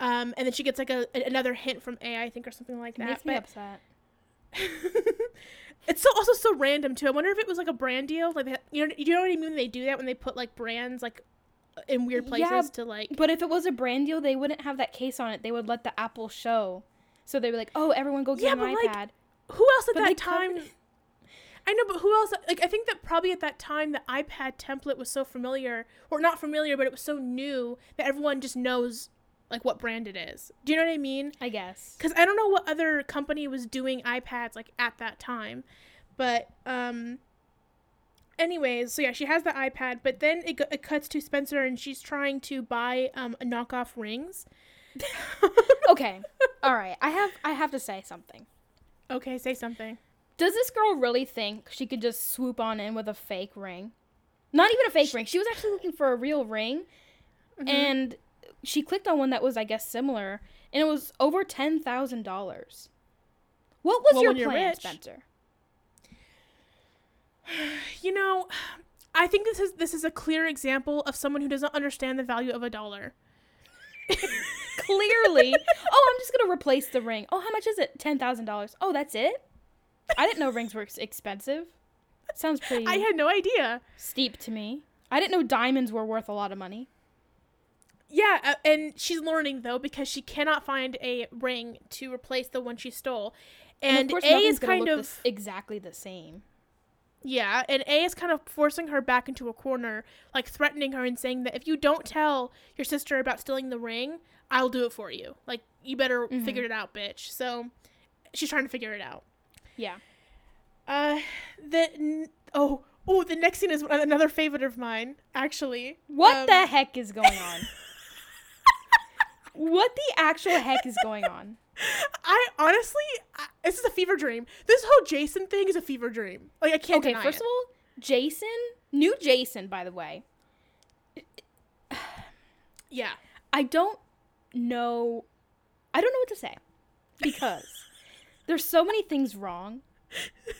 um, and then she gets like a, another hint from A, I think, or something like It that. makes me but upset. it's so also so random too. I wonder if it was like a brand deal, like you know, you know what I mean when they do that when they put like brands like in weird places Yeah, to like. But if it was a brand deal, they wouldn't have that case on it. They would let the Apple show. So they'd be like, "Oh, everyone go get Yeah, an but, like, iPad." Who else at But that time? covered- I know, but who else? Like, I think that probably at that time the iPad template was so familiar, or not familiar, but it was so new that everyone just knows like what brand it is. Do you know what I mean? I guess. Because I don't know what other company was doing iPads like at that time, but um. Anyways, so yeah, she has the iPad, but then it, it cuts to Spencer and she's trying to buy um knockoff rings. Okay. All right. I have I have to say something. Okay, say something. Does this girl really think she could just swoop on in with a fake ring? Not even a fake ring. She was actually looking for a real ring, Mm-hmm. and she clicked on one that was, I guess, similar, and it was over ten thousand dollars. What was Well, your plan, rich. Spencer? You know, I think this is this is a clear example of someone who doesn't understand the value of a dollar. Clearly. oh, I'm just gonna replace the ring. Oh, how much is it? Ten thousand dollars. Oh, that's it. I didn't know rings were ex- expensive. Sounds pretty I had no idea. steep to me. I didn't know diamonds were worth a lot of money. Yeah, uh, and she's learning though because she cannot find a ring to replace the one she stole. And, of course, A is kind of exactly the same. yeah, and A is kind of forcing her back into a corner, like threatening her and saying that if you don't tell your sister about stealing the ring, I'll do it for you. Like you better Mhm. figure it out, bitch. So she's trying to figure it out. Yeah. Uh, the oh oh the next scene is another favorite of mine actually. What Um, the heck is going on? what the actual heck is going on? I honestly, I, this is a fever dream. This whole Jason thing is a fever dream. Like I can't Okay, first it. of all, Jason, new Jason, by the way. yeah, I don't know. I don't know what to say because there's so many things wrong.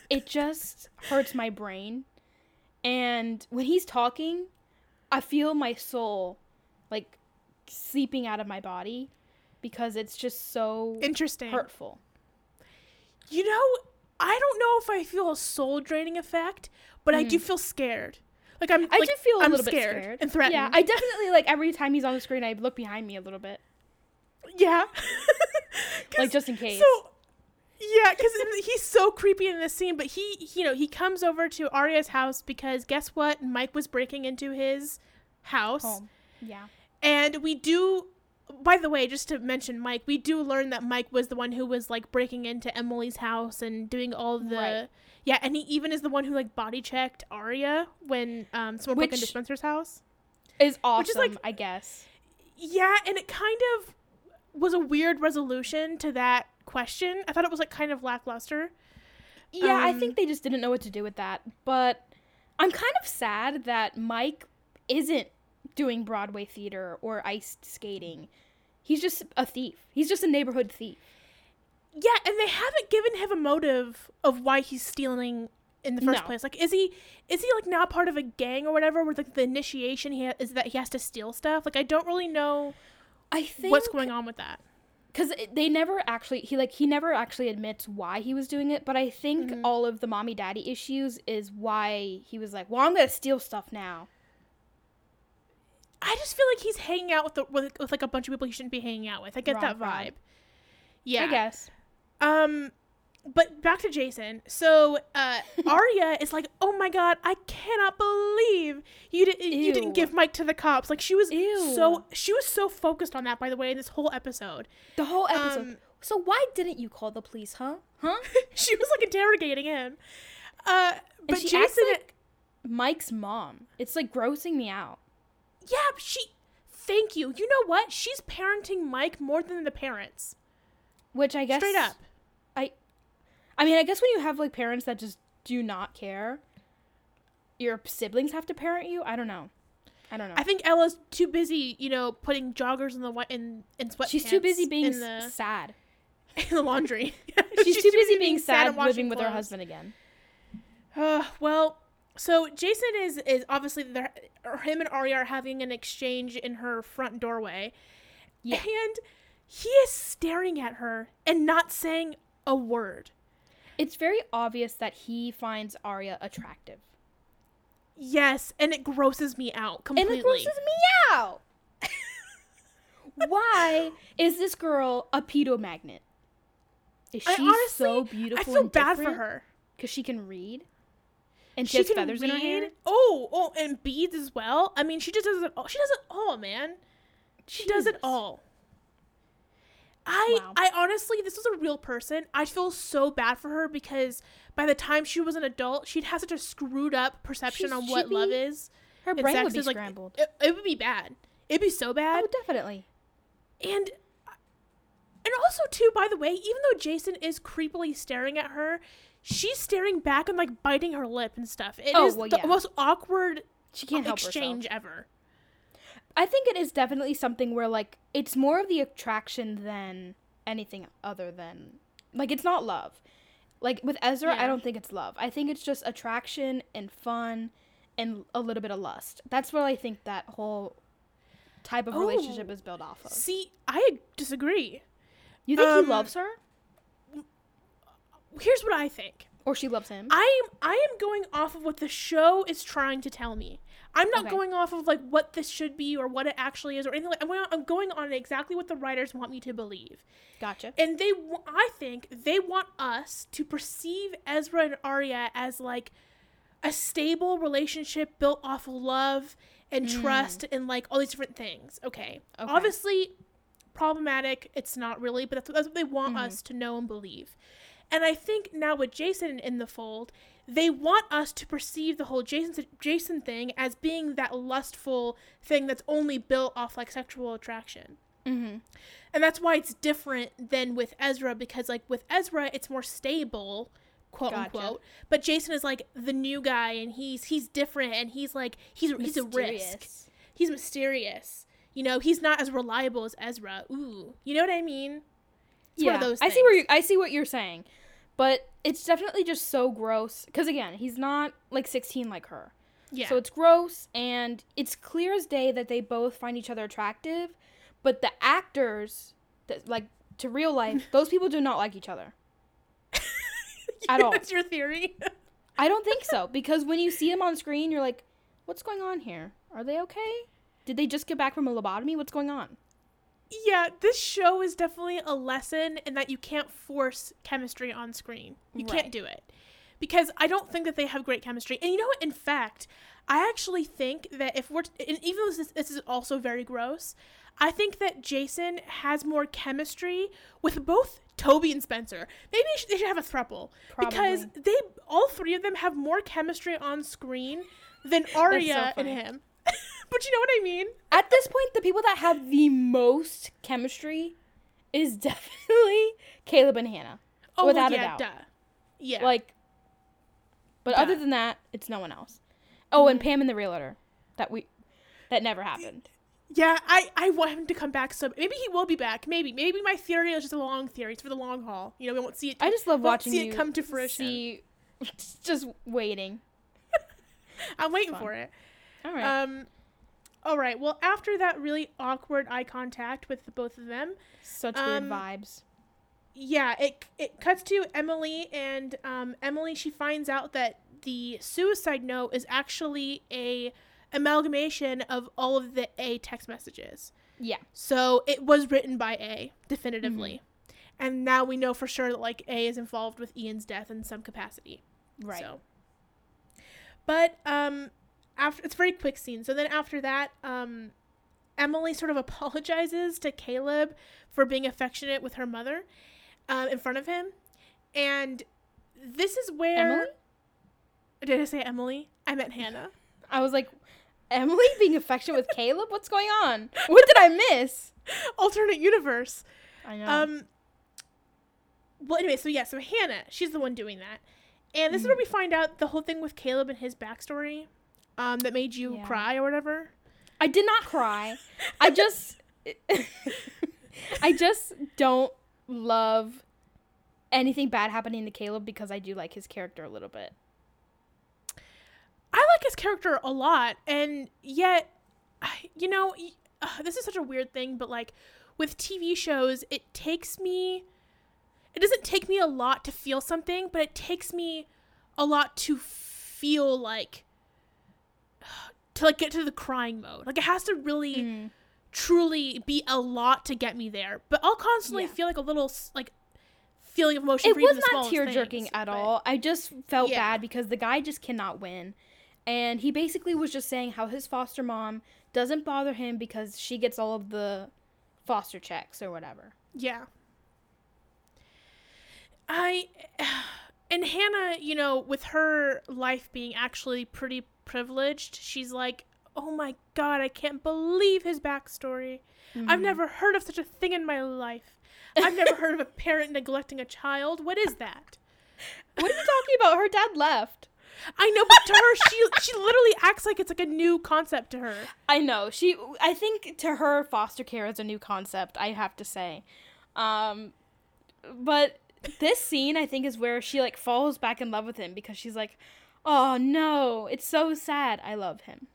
It just hurts my brain. And when he's talking, I feel my soul like seeping out of my body because it's just so interesting. hurtful. You know, I don't know if I feel a soul draining effect, but I do Mm. feel scared. Like I'm, I like, do feel a I'm little scared bit scared and threatened. Yeah, I definitely like every time he's on the screen, I look behind me a little bit, Yeah, like just in case. So, yeah, because he's so creepy in this scene. But he, you know, he comes over to Aria's house because guess what? Mike was breaking into his house. Home. Yeah. And we do, by the way, just to mention Mike, we do learn that Mike was the one who was like breaking into Emily's house and doing all the. Right. Yeah, and he even is the one who like body checked Aria when um, someone broke into Spencer's house. Is awesome, Which is, like- I guess. Yeah, and it kind of was a weird resolution to that question. I thought it was like kind of lackluster. Yeah, I Um, think they just didn't know what to do with that. But I'm kind of sad that Mike isn't doing Broadway theater or ice skating. He's just a thief. He's just a neighborhood thief. Yeah, and they haven't given him a motive of why he's stealing in the first No. place. Like, is he is he like now part of a gang or whatever? Where like the initiation he ha- is that he has to steal stuff. Like, I don't really know I think what's going on with that. Because they never actually he like he never actually admits why he was doing it. But I think Mhm. all of the mommy daddy issues is why he was like, well, I'm gonna steal stuff now. I just feel like he's hanging out with the, with, with like a bunch of people he shouldn't be hanging out with. I get Wrong that vibe. Yeah. I guess. Um, but back to Jason. So uh, Aria is like, "Oh my god, I cannot believe you didn't you didn't give Mike to the cops." Like she was Ew. so she was so focused on that. By the way, in this whole episode, The whole episode. Um, so why didn't you call the police, huh? Huh? she was like interrogating him. Uh, but she Jason, acts like- Mike's mom. It's like grossing me out. yeah, but she. Thank you. You know what? She's parenting Mike more than the parents. Which I guess Straight up. I mean, I guess when you have like parents that just do not care, your siblings have to parent you. I don't know. I don't know. I think Ella's too busy, you know, putting joggers in the wi- in in sweatpants. She's too busy being in the sad. in the laundry. She's, too busy being sad, and living with her husband again. Uh, well, so Jason is is obviously there. Him and Aria are having an exchange in her front doorway, Yeah. and he is staring at her and not saying a word. It's very obvious that he finds Aria attractive. Yes, and it grosses me out completely. And it grosses me out. Why is this girl a pedo magnet? Is she honestly- so beautiful? I feel bad for her. because she can read, and she, has can feathers in her hair. Oh, oh, and beads as well. I mean, she just does it. All. She does it all, man. She does it all. I Wow. I honestly this was a real person. I feel so bad for her because by the time she was an adult, she'd have such a screwed up perception on what she'd love is. Her brain would be is, like, scrambled. It, it would be bad. It'd be so bad. oh, definitely. And and also too, by the way, even though Jason is creepily staring at her, she's staring back and like biting her lip and stuff. It oh, is Oh, well, the yeah. most awkward She can't help exchange herself. ever. I think it is definitely something where like it's more of the attraction than anything other than like it's not love. Like with Ezra, Yeah. I don't think it's love. I think it's just attraction and fun and a little bit of lust. That's what I think that whole type of relationship Oh. is built off of. See, I disagree. You think um, he loves her Here's what I think. Or she loves him? I am I am going off of what the show is trying to tell me. I'm not Okay. going off of like what this should be or what it actually is or anything like. I'm going, I'm going on exactly what the writers want me to believe, Gotcha. and they I think they want us to perceive Ezra and Aria as like a stable relationship built off of love and trust and like all these different things. Okay, Okay. obviously problematic. It's not really, but that's, that's what they want Mhm. us to know and believe. And I think now with Jason in the fold, they want us to perceive the whole Jason Jason thing as being that lustful thing that's only built off like sexual attraction. Mm-hmm. And that's why it's different than with Ezra because like with Ezra it's more stable, quote Gotcha. unquote. But Jason is like the new guy and he's he's different and he's like he's he's a risk. He's mysterious. You know, he's not as reliable as Ezra. Ooh. You know what I mean? It's yeah, one of those I see where you. I see what you're saying, but it's definitely just so gross. Because again, he's not like 16 like her. Yeah. So it's gross, and it's clear as day that they both find each other attractive, but the actors, that, like to real life, those people do not like each other. at all. That's your theory. I don't think so because when you see them on screen, you're like, "What's going on here? Are they okay? Did they just get back from a lobotomy? What's going on?" Yeah, this show is definitely a lesson in that you can't force chemistry on screen. You Right. can't do it. Because I don't think that they have great chemistry. And you know what? In fact, I actually think that if we're, and even though this is, this is also very gross, I think that Jason has more chemistry with both Toby and Spencer. Maybe they should, they should have a throuple. Because they, all three of them have more chemistry on screen than Aria and him. but you know what I mean? At this point, the people that have the most chemistry is definitely Caleb and Hanna. Oh, Without well, a doubt. duh. Yeah. Like, but Duh. other than that, it's no one else. Oh, and. Pam and the realtor. That we, that never happened. Yeah, I, I want him to come back. So maybe he will be back. Maybe maybe my theory is just a long theory. It's for the long haul. You know, we won't see it. I just love watching see you it come to fruition. See, just waiting. I'm waiting for it. All right. Um, all right. Well, after that really awkward eye contact with the both of them, Such um, weird vibes. yeah, it it cuts to Emily, and um, Emily she finds out that the suicide note is actually a amalgamation of all of the A text messages. Yeah. So it was written by A definitively. Mm-hmm. And now we know for sure that like A is involved with Ian's death in some capacity. Right. So But um after it's a very quick scene. So then after that, um Emily sort of apologizes to Caleb for being affectionate with her mother um, in front of him. And this is where Emily? Did I say Emily? I meant Hanna. I was like, Emily being affectionate with Caleb? What's going on? What did I miss? Alternate universe. I know. Um. Well, anyway, so yeah, so Hanna, she's the one doing that, and this is Mhm. where we find out the whole thing with Caleb and his backstory, um, that made you Yeah. cry or whatever. I did not cry. I just I just don't love anything bad happening to Caleb because I do like his character a little bit. I like his character a lot, and yet, you know, uh, this is such a weird thing, but like with TV shows, it takes me. It doesn't take me a lot to feel something, but it takes me a lot to feel like to like get to the crying mode. Like it has to really Mm. truly be a lot to get me there. But I'll constantly Yeah. feel like a little like feeling of emotion. It was not tear jerking at but- all. I just felt Yeah. bad because the guy just cannot win. And he basically was just saying how his foster mom doesn't bother him because she gets all of the foster checks or whatever. Yeah. I and Hanna, you know, with her life being actually pretty privileged, she's like, "Oh my god, I can't believe his backstory. I've Mhm. never heard of such a thing in my life. I've never heard of a parent neglecting a child. What is that?" What are you talking about? Her dad left. I know, but to her, she she literally acts like it's like a new concept to her. I know. She I think to her foster care is a new concept, I have to say. Um but this scene I think is where she like falls back in love with him because she's like, "Oh no, it's so sad. I love him."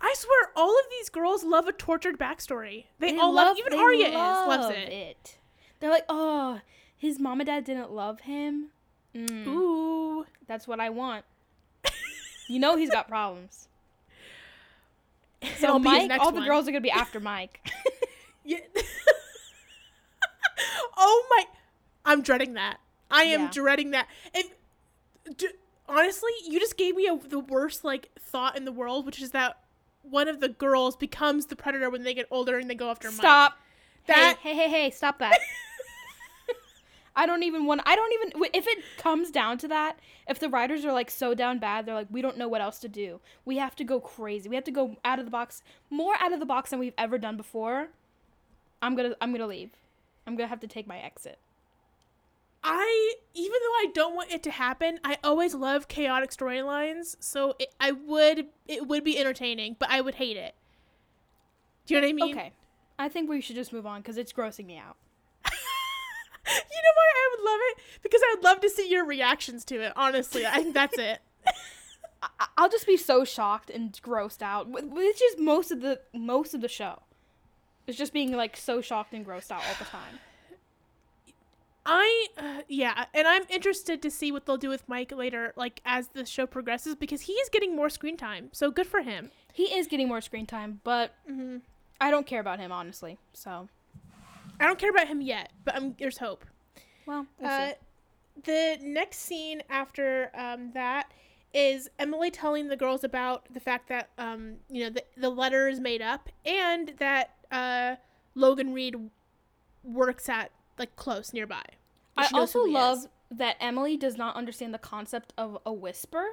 I swear, all of these girls love a tortured backstory. They, They all love, even they Aria is loves it. They're like, "Oh, his mom and dad didn't love him." Mm, Ooh. that's what I want. you know he's got problems. So It'll be his Mike, all the one. girls are going to be after Mike. Yeah. oh my! I'm dreading that. I am Yeah. dreading that. If d- honestly, you just gave me a, the worst like thought in the world, which is that one of the girls becomes the predator when they get older and they go after Mike. Stop. That- hey, hey, hey, hey, stop that. I don't even want. I don't even. If it comes down to that, if the writers are like so down bad, they're like, we don't know what else to do. We have to go crazy. We have to go out of the box, more out of the box than we've ever done before. I'm gonna. I'm gonna leave. I'm gonna have to take my exit. I even though I don't want it to happen, I always love chaotic storylines. So it, I would it would be entertaining, but I would hate it. Do you know what I mean? Okay. I think we should just move on because it's grossing me out. you know why I would love it? Because I would love to see your reactions to it. Honestly, I think that's it. I'll just be so shocked and grossed out. wh- Which is most of the most of the show. It's just being like so shocked and grossed out all the time. I uh, yeah, and I'm interested to see what they'll do with Mike later, like as the show progresses, because he is getting more screen time. So good for him. He is getting more screen time, but Mm-hmm. I don't care about him honestly. So, I don't care about him yet, but um, there's hope. well, we'll Uh, the next scene after um, that is Emily telling the girls about the fact that um, you know the, the letter is made up and that uh, Logan Reed works at like close nearby. I also love is. that Emily does not understand the concept of a whisper,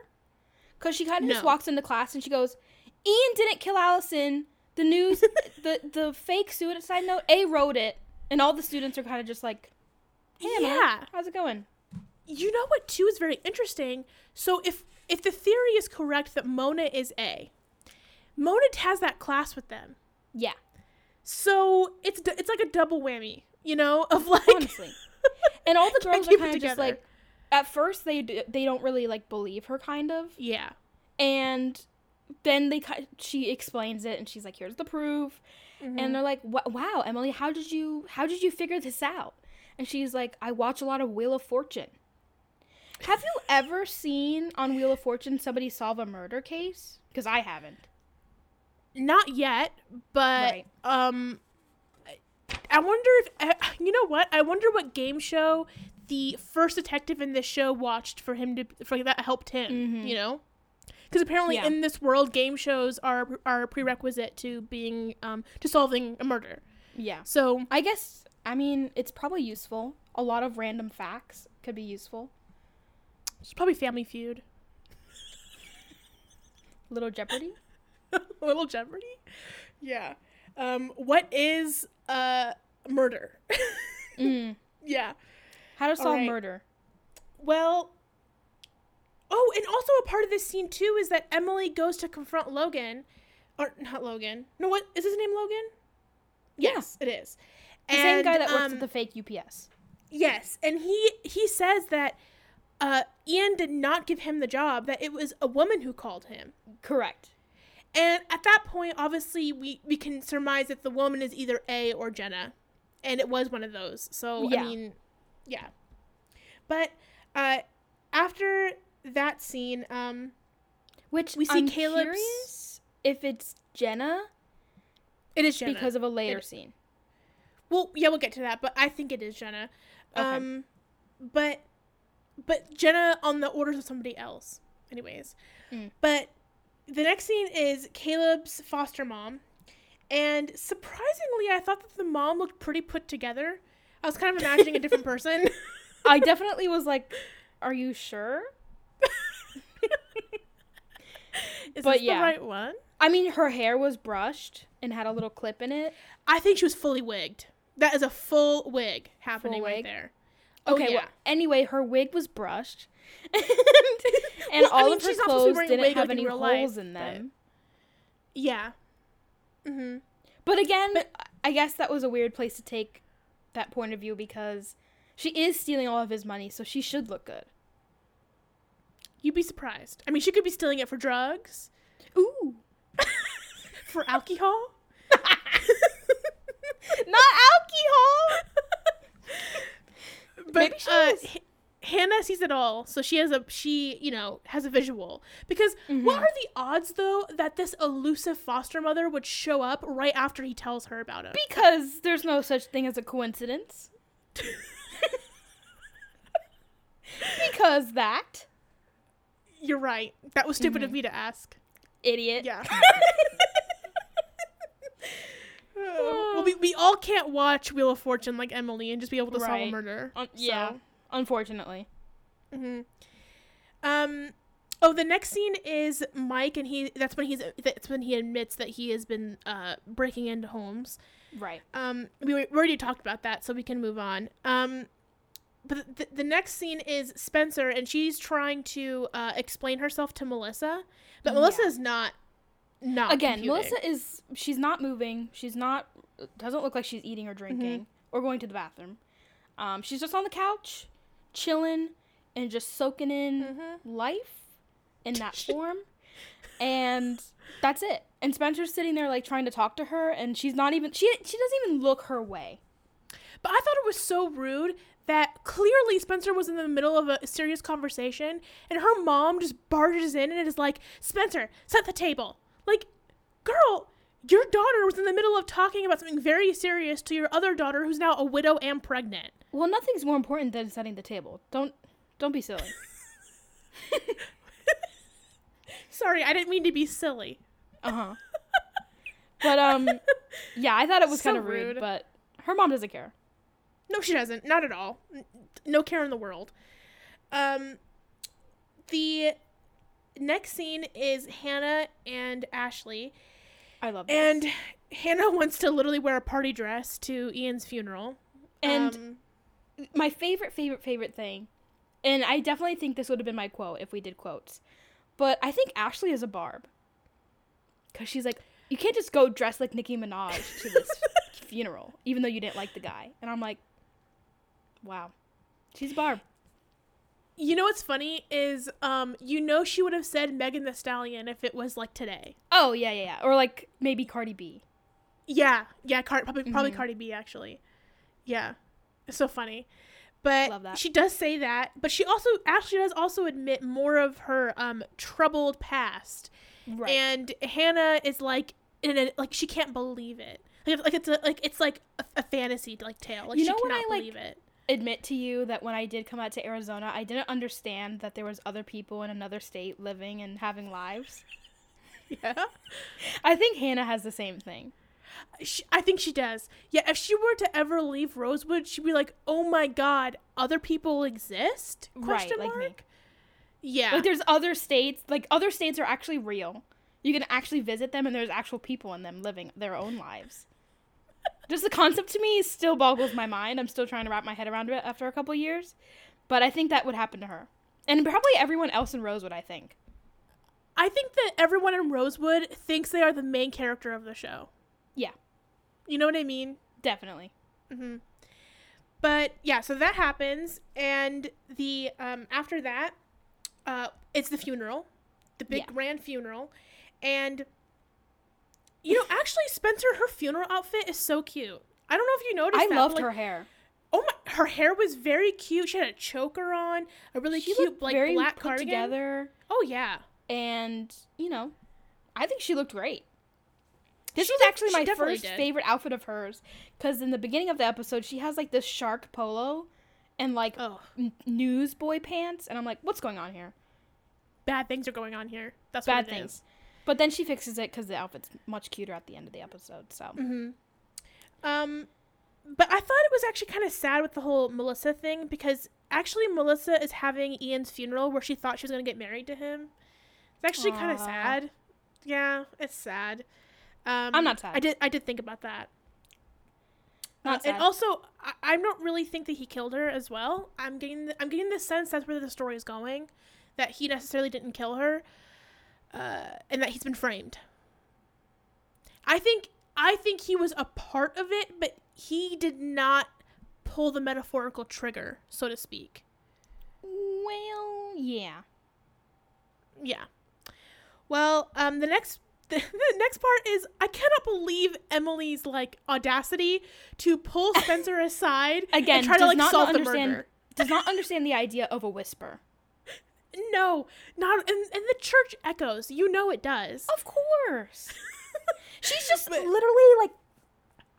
because she kind of just No. walks into class and she goes, "Ian didn't kill Alison. The news, the the fake suicide note. A wrote it." And all the students are kind of just like, "Hey, Yeah. how's it going?" You know what too is very interesting. So if if the theory is correct that Mona is A, Mona has that class with them. Yeah, So it's it's like a double whammy, you know, of like honestly. And all the girls are kind of just like, at first they d- they don't really like believe her, kind of. yeah. and then they she explains it and she's like here's the proof Mm-hmm. and they're like wow emily how did you how did you figure this out and she's like i watch a lot of wheel of fortune have you ever seen on wheel of fortune somebody solve a murder case because i haven't Not yet, but Right. um, I wonder if you know what? I wonder what game show the first detective in this show watched for him to for that helped him. Mhm. You know, because apparently Yeah. in this world, game shows are are a prerequisite to being um to solving a murder. yeah So i guess i mean it's probably useful a lot of random facts could be useful it's probably Family Feud, little jeopardy Little Jeopardy. Yeah. Um, what is uh murder? mm. yeah. how to solve right. murder Well, oh, and also a part of this scene too is that Emily goes to confront Logan, or not Logan. No, what is his name? Logan. Yeah. Yes, it is. the same guy that works um, at the fake ups Yes, and he he says that uh, Ian did not give him the job; that it was a woman who called him. correct And at that point, obviously, we we can surmise that the woman is either A or Jenna, and it was one of those. So Yeah. I mean, yeah. But uh, after that scene, um, Which We see I'm Caleb's- curious if it's Jenna, it is Jenna. because of a later It- scene. well, yeah, we'll get to that, but I think it is Jenna. Okay. Um, but but Jenna on the orders of somebody else. Anyways, Mm. but the next scene is Caleb's foster mom, And surprisingly, I thought that the mom looked pretty put together. I was kind of imagining a different person. I definitely was like, "Are you sure?" Is But this yeah. the right one? I mean, her hair was brushed and had a little clip in it. I think she was fully wigged. That is a full wig happening Full right wig? there. Oh, Okay, yeah. well, anyway, her wig was brushed. and and Well, I all mean, of her she's not supposed to be clothes didn't have any real life, holes in them. Yeah. Mm-hmm. But again, But- I guess that was a weird place to take that point of view because she is stealing all of his money, so she should look good. You'd be surprised. I mean, she could be stealing it for drugs, Ooh. for alcohol. Not alcohol. But Maybe she uh, Hanna sees it all, so she has a she you know has a visual. Because Mm-hmm. what are the odds though that this elusive foster mother would show up right after he tells her about it? Because there's no such thing as a coincidence. because that You're right. That was stupid of Mhm. me to ask. idiot. Yeah. well, we, we all can't watch Wheel of Fortune like Emily and just be able to solve a Right. murder. Un- yeah. Unfortunately. hmm Um. Oh, the next scene is Mike, and he. That's when he's. That's when he admits that he has been uh, breaking into homes. Right. Um. We, we already talked about that, so we can move on. Um. But the, the next scene is Spencer, and she's trying to uh, explain herself to Melissa, but Yeah. Melissa is not. Not Again, computing. Melissa is she's not moving. She's not doesn't look like she's eating or drinking or going to the bathroom. Um, she's just on the couch, chilling and just soaking in Mhm. life in that form. And that's it. And Spencer's sitting there like trying to talk to her and she's not even she she doesn't even look her way. But I thought it was so rude that clearly Spencer was in the middle of a serious conversation and her mom just barges in and is like, Spencer, set the table. Like, girl, your daughter was in the middle of talking about something very serious to your other daughter who's now a widow and pregnant. Well, nothing's more important than setting the table. Don't don't be silly. Sorry, I didn't mean to be silly. Uh-huh. But um yeah, I thought it was So kind of rude, rude. but her mom doesn't care. No, she doesn't. Not at all. No care in the world. Um, the next scene is Hanna and Ashley. I love this. And Hanna wants to literally wear a party dress to Ian's funeral. And Um, my favorite, favorite, favorite thing, and I definitely think this would have been my quote if we did quotes, but I think Ashley is a barb. Because she's like, you can't just go dressed like Nicki Minaj to this funeral, even though you didn't like the guy. And I'm like, wow. She's a barb. you know what's funny is, um, you know, she would have said Megan Thee Stallion if it was like today. Oh, yeah, yeah, yeah. Or like maybe Cardi B. Yeah, yeah, Car- probably probably Mhm. Cardi B actually. Yeah, it's so funny. But Love that. she does say that, but she also Ashley does also admit more of her um troubled past. Right. and Hanna is like in a, like she can't believe it. Like, like it's a, like it's like a, a fantasy like tale. Like You she know when cannot I, like, believe it. admit to you that when I did come out to Arizona, I didn't understand that there was other people in another state living and having lives. Yeah, I think Hanna has the same thing. She, I think she does. Yeah, if she were to ever leave Rosewood, she'd be like, "Oh my God, other people exist?" Question right, like me. Yeah, Like there's other states, like other states are actually real. You can actually visit them and there's actual people in them living their own lives. Just the concept to me still boggles my mind. I'm still trying to wrap my head around it after a couple years. But I think that would happen to her. And probably everyone else in Rosewood, I think. I think that everyone in Rosewood thinks they are the main character of the show. Yeah. You know what I mean? Definitely. hmm But yeah, so that happens, and the um after that, uh, it's the funeral, the big Yeah. grand funeral, and you know, actually, Spencer, her funeral outfit is so cute. I don't know if you noticed. I that, loved but, her hair. Oh my, her hair was very cute. She had a choker on, a really She cute like black put cardigan. together. Oh yeah, And, you know, I think she looked great. This She was actually my first did. favorite outfit of hers. Because in the beginning of the episode, she has like this shark polo and like oh, n- newsboy pants. And I'm like, what's going on here? bad things are going on here. That's Bad what it means. Bad things. is. But then she fixes it because the outfit's much cuter at the end of the episode. So Mm-hmm. Um, but I thought it was actually kind of sad with the whole Melissa thing because actually Melissa is having Ian's funeral where she thought she was gonna get married to him. It's actually kind of sad. Yeah, it's sad. Um, I'm not sad. I did. I did think about that. Not Uh, and also, I, I don't really think that he killed her as well. I'm getting. The, I'm getting the sense that's where the story is going, that he necessarily didn't kill her, uh, and that he's been framed. I think. I think he was a part of it, but he did not pull the metaphorical trigger, so to speak. well, yeah. Yeah. Well, um, the next the, the next part is I cannot believe Emily's like audacity to pull Spencer aside Again, and try to like not solve the understand- murder. Does not understand the idea of a whisper. No, not and, and the church echoes. You know it does. Of course. She's just But- literally like.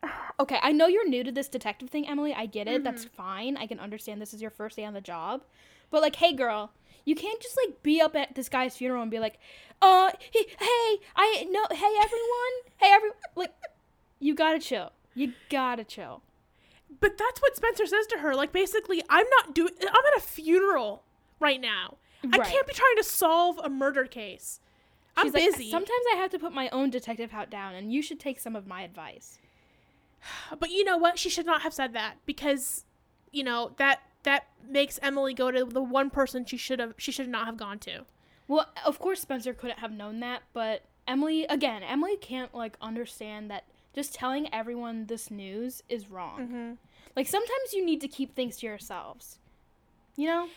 Okay, I know you're new to this detective thing, Emily. I get it. That's Mm-hmm. fine. I can understand this is your first day on the job. But like, hey girl, you can't just like be up at this guy's funeral and be like, "Uh, he, hey, I no, hey everyone, hey every like, you gotta chill. You gotta chill." But that's what Spencer says to her. Like basically, I'm not doing. I'm at a funeral right now. I can't be trying to solve a murder case. I'm She's like, busy. Sometimes I have to put my own detective hat down, and you should take some of my advice. But you know what? She should not have said that because, you know that that makes Emily go to the one person she should have she should not have gone to. Well, of course Spencer couldn't have known that, but Emily again, Emily can't like understand that just telling everyone this news is wrong. Mm-hmm. Like sometimes you need to keep things to yourselves. You know?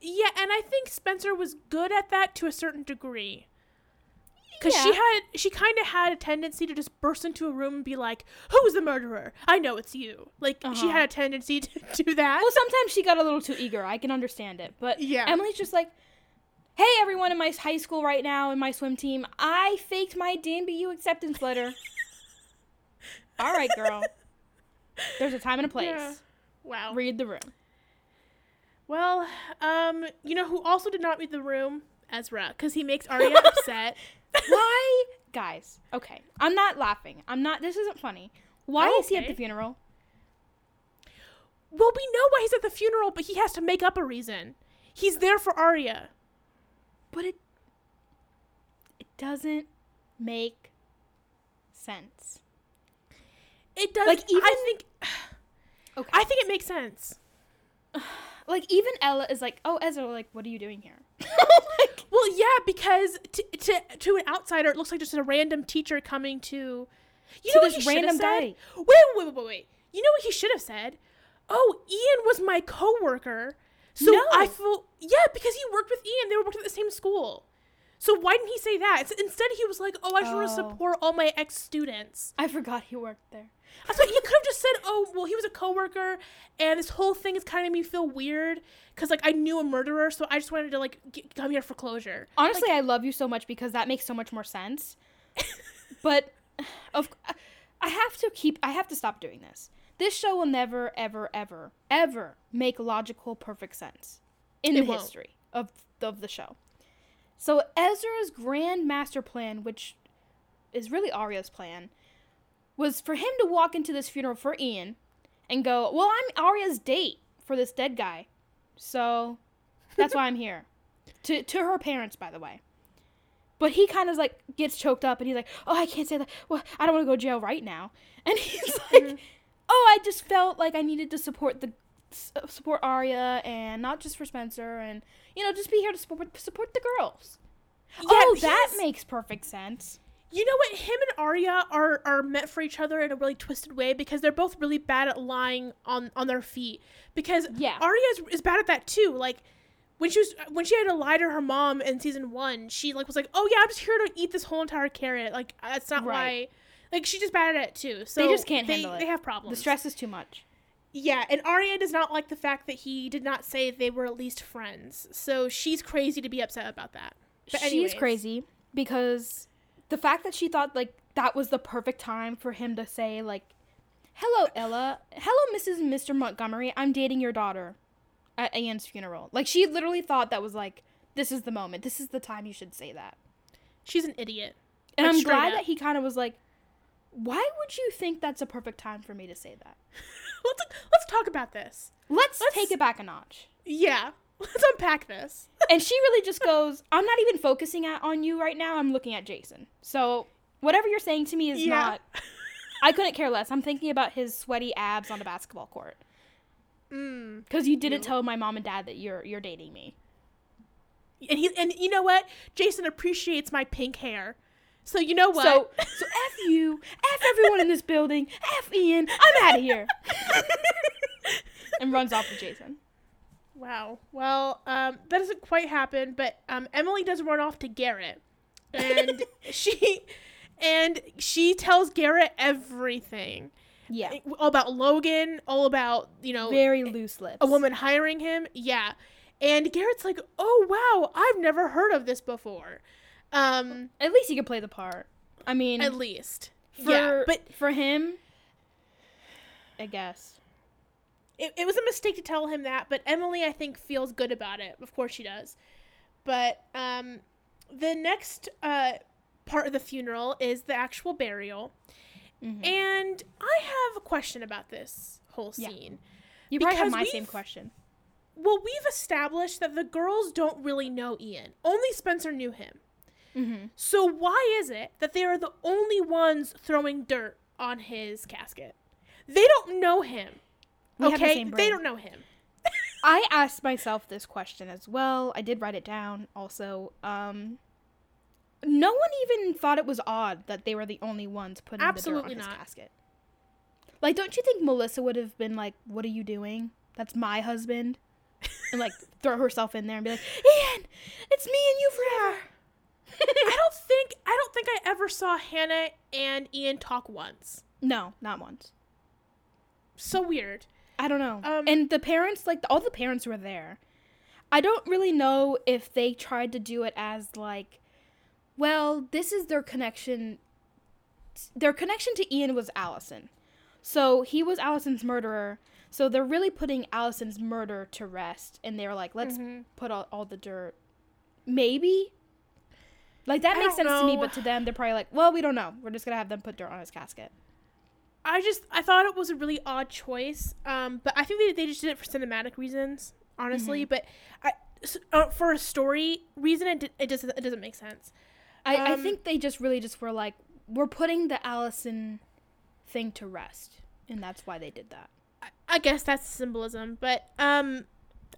Yeah, and I think Spencer was good at that to a certain degree. Cause she had, she kind of had a tendency to just burst into a room and be like, "Who's the murderer? I know it's you." Like she Uh-huh. had a tendency to do that. Well, sometimes she got a little too eager. I can understand it. But Yeah. Emily's just like, "Hey everyone in my high school right now in my swim team, I faked my DNBU acceptance letter." All right, girl. There's a time and a place. Yeah. Wow. Read the room. Well, um, you know who also did not read the room? Ezra, because he makes Aria upset. Why, guys? Okay, I'm not laughing. I'm not. This isn't funny. Why Oh, is he at the funeral? Well, we know why he's at the funeral, but he has to make up a reason. He's there for Aria. But it it doesn't make sense. It does. Like, even I think. Okay. I think it makes sense. Like even Ella is like, "Oh, Ezra, like, what are you doing here?" Oh like, Well, yeah, because to, to to an outsider, it looks like just a random teacher coming to. You To know this he should have random guy. Wait, wait, wait, wait, wait. You know what he should have said? Oh, Ian was my coworker, so No. I feel yeah because he worked with Ian. They were working at the same school. So why didn't he say that? It's- Instead, he was like, "Oh, I just want to Oh. support all my ex students." I forgot he worked there. That's what he could have just said. Oh, well, he was a coworker, and this whole thing is kind of made me feel weird because like I knew a murderer, so I just wanted to like get, come here for closure. Honestly, I love you so much because that makes so much more sense. but of I have to keep I have to stop doing this. This show will never ever ever ever make logical perfect sense in It the won't. history of of the show. So Ezra's grand master plan, which is really Aria's plan, was for him to walk into this funeral for Ian and go, "Well, I'm Aria's date for this dead guy." So that's why I'm here. To to her parents, by the way. But he kind of like gets choked up and he's like, "Oh, I can't say that. Well, I don't want to go to jail right now." And he's like, "Oh, I just felt like I needed to support the support Aria and not just for Spencer and you know, just be here to support support the girls." oh, that makes perfect sense. You know what? Him and Aria are are meant for each other in a really twisted way because they're both really bad at lying on on their feet. Because Yeah. Aria is, is bad at that too. Like when she was when she had to lie to her mom in season one, she like was like, "Oh yeah, I'm just here to eat this whole entire carrot." Like that's not Right. why. Like she's just bad at it too. So they just can't they, handle it. They have problems. The stress is too much. Yeah, and Aria does not like the fact that he did not say they were at least friends. So she's crazy to be upset about that. But She's crazy because the fact that she thought like that was the perfect time for him to say like, "Hello, Ella. Hello, Mrs. and Mr. Montgomery. I'm dating your daughter." At Ian's funeral, like she literally thought that was like, "This is the moment. This is the time you should say that." She's an idiot. And Like, I'm glad up. that he kind of was like, "Why would you think that's a perfect time for me to say that?" Let's let's talk about this. Let's, Let's- take it back a notch. Yeah, let's unpack this. and she really just goes, "I'm not even focusing at, on you right now. I'm looking at Jason." So whatever you're saying to me is Yeah. not. I couldn't care less. I'm thinking about his sweaty abs on a basketball court. Mm. Because you didn't tell my mom and dad that you're you're dating me. And he and you know what? Jason appreciates my pink hair. So you know what? So so f you, f everyone in this building, f Ian. I'm out of here. and runs off with Jason. wow. Well, um, that doesn't quite happen, but um, Emily does run off to Garrett, and she and she tells Garrett everything. Yeah. all about Logan, all about you know Very loose lips. a woman hiring him. Yeah, and Garrett's like, "Oh wow, I've never heard of this before." Um, At least he could play the part. I mean, at least, for yeah, but for him, I guess. it, it was a mistake to tell him that. But Emily, I think, feels good about it. Of course, she does. But um, the next uh part of the funeral is the actual burial, Mhm. and I have a question about this whole Yeah. scene. You probably have my same question. Well, we've established that the girls don't really know Ian. Only Spencer knew him. Mm-hmm. So why is it that they are the only ones throwing dirt on his casket? They don't know him. We have the okay, they don't know him. I asked myself this question as well. I did write it down also. Um no one even thought it was odd that they were the only ones putting Absolutely the dirt on not. his casket. Like don't you think Melissa would have been like, "What are you doing? That's my husband." and like throw herself in there and be like, "Ian, it's me and you forever." I don't think I don't think I ever saw Hanna and Ian talk once. no, not once. So weird. I don't know. Um, and the parents, like all the parents were there. I don't really know if they tried to do it as like, well, this is their connection. Their connection to Ian was Alison, so he was Alison's murderer. So they're really putting Alison's murder to rest, and they're like, let's Mhm. put all, all the dirt. Maybe. Like that I makes sense to me, but to them, they're probably like, well, we don't know. We're just gonna have them put dirt on his casket. I just I thought it was a really odd choice. Um, but I think they, they just did it for cinematic reasons, honestly. Mm-hmm. But I uh, for a story reason, it, it doesn't it doesn't make sense. I, I Um, think they just really just were like, we're putting the Alison thing to rest, and that's why they did that. I- I guess that's symbolism. But um,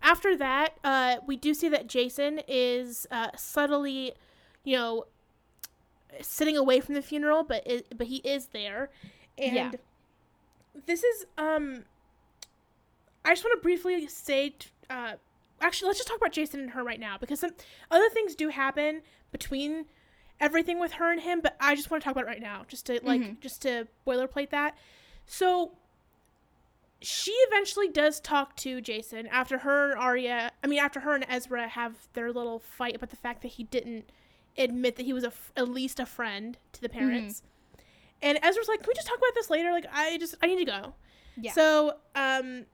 after that, uh, we do see that Jason is uh, subtly, you know, sitting away from the funeral, but i but he is there, and Yeah. this is um. I just want to briefly say, t- uh, actually, let's just talk about Jason and her right now because some other things do happen between everything with her and him, but I just want to talk about it right now, just to like, Mhm. just to boilerplate that. So she eventually does talk to Jason after her and Aria. I mean, after her and Ezra have their little fight about the fact that he didn't admit that he was a f- at least a friend to the parents. And Ezra's like, "Can we just talk about this later? Like, I just I need to go." Yeah. So, um,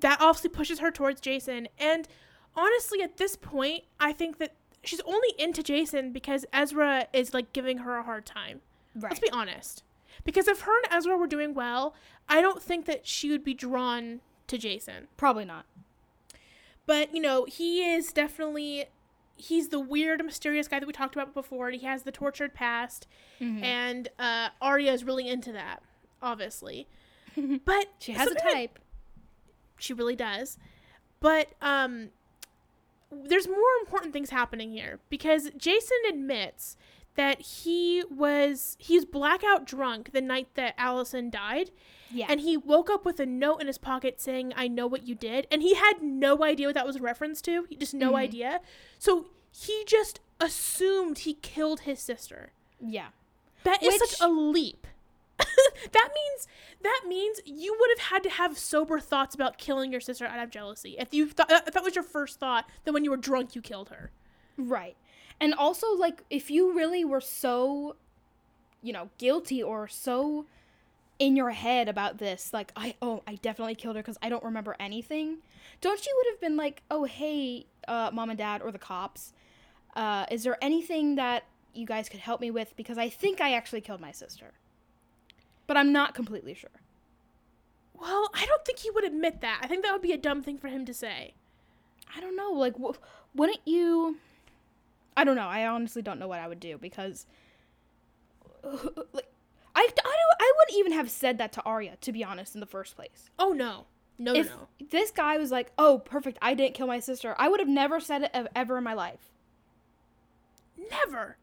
that obviously pushes her towards Jason. And honestly, at this point, I think that she's only into Jason because Ezra is like giving her a hard time. right. Let's be honest. Because if her and Ezra were doing well, I don't think that she would be drawn to Jason. Probably not. But, you know, he is definitely he's the weird, mysterious guy that we talked about before, and he has the tortured past, Mhm. and uh Aria is really into that, obviously. But She has a type. she really does. But um there's more important things happening here because Jason admits that he was he's blackout drunk the night that Alison died Yeah. and he woke up with a note in his pocket saying I know what you did and he had no idea what that was a reference to. He just no Mhm. idea. So he just assumed he killed his sister. yeah. That is Which- such a leap. that means that means you would have had to have sober thoughts about killing your sister out of jealousy. If you thought if that was your first thought, then when you were drunk you killed her. Right. And also, like, if you really were so, you know, guilty or so in your head about this, like, I, oh, I definitely killed her because I don't remember anything, don't you would have been like, oh, hey, uh, mom and dad or the cops, uh, is there anything that you guys could help me with because I think I actually killed my sister. But I'm not completely sure. Well, I don't think he would admit that. I think that would be a dumb thing for him to say. I don't know. Like, wh- wouldn't you? I don't know. I honestly don't know what I would do because, like, I, I don't. I wouldn't even have said that to Aria to be honest in the first place. Oh no, no, if no, no. this guy was like, "Oh, perfect, I didn't kill my sister," I would have never said it ever in my life. Never.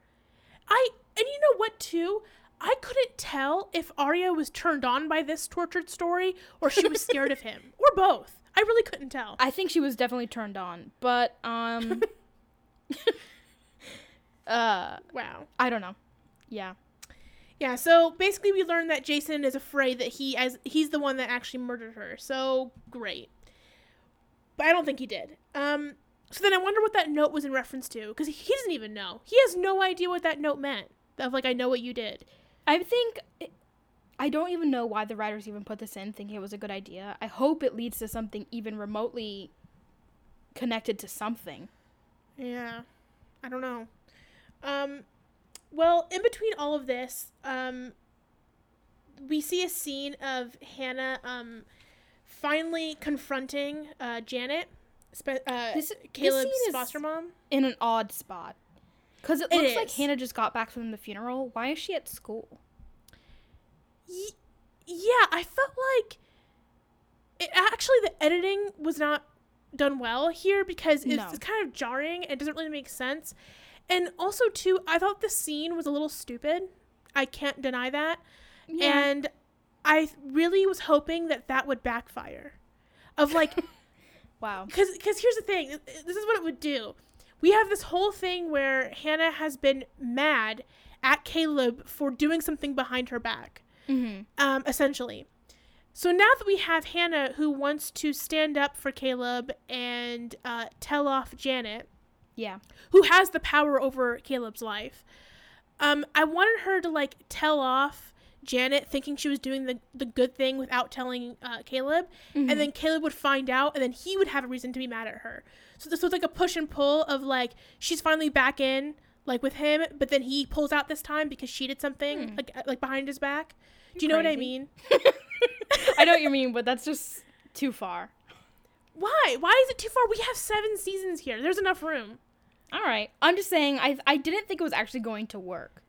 I and you know what too? I couldn't tell if Aria was turned on by this tortured story or she was scared of him or both. I really couldn't tell. I think she was definitely turned on, but um, uh, Wow. I don't know. Yeah. Yeah, so basically we learned that Jason is afraid that he as he's the one that actually murdered her. So great. But I don't think he did. Um so then I wonder what that note was in reference to cuz he doesn't even know. He has no idea what that note meant. Of like I know what you did. I think I don't even know why the writers even put this in, thinking it was a good idea. I hope it leads to something even remotely connected to something. Yeah. I don't know. Um well, in between all of this, um we see a scene of Hanna um finally confronting uh Janet, spe- uh This- this Caleb's scene is- foster mom. In an odd spot. Because it It looks like. Hanna just got back from the funeral. Why is she at school? Y- yeah, I felt like it actually the editing was not done well here because it's, No. it's kind of jarring. It doesn't really make sense. And also too, I thought the scene was a little stupid. I can't deny that. And I really was hoping that that would backfire. Of like wow. because because here's the thing this is what it would do we have this whole thing where hanna has been mad at caleb for doing something behind her back Mm-hmm. um, essentially so now that we have hanna who wants to stand up for caleb and uh, tell off janet Yeah. who has the power over caleb's life um, i wanted her to like tell off janet thinking she was doing the, the good thing without telling uh, caleb Mm-hmm. and then Caleb would find out, and then he would have a reason to be mad at her. So this was like a push and pull of like she's finally back in like with him, but then he pulls out this time because she did something Hmm. like like behind his back. Do you know what I mean? I know what you mean, but that's just too far. Why? Why is it too far? We have seven seasons here. There's enough room. All right. I'm just saying I I didn't think it was actually going to work.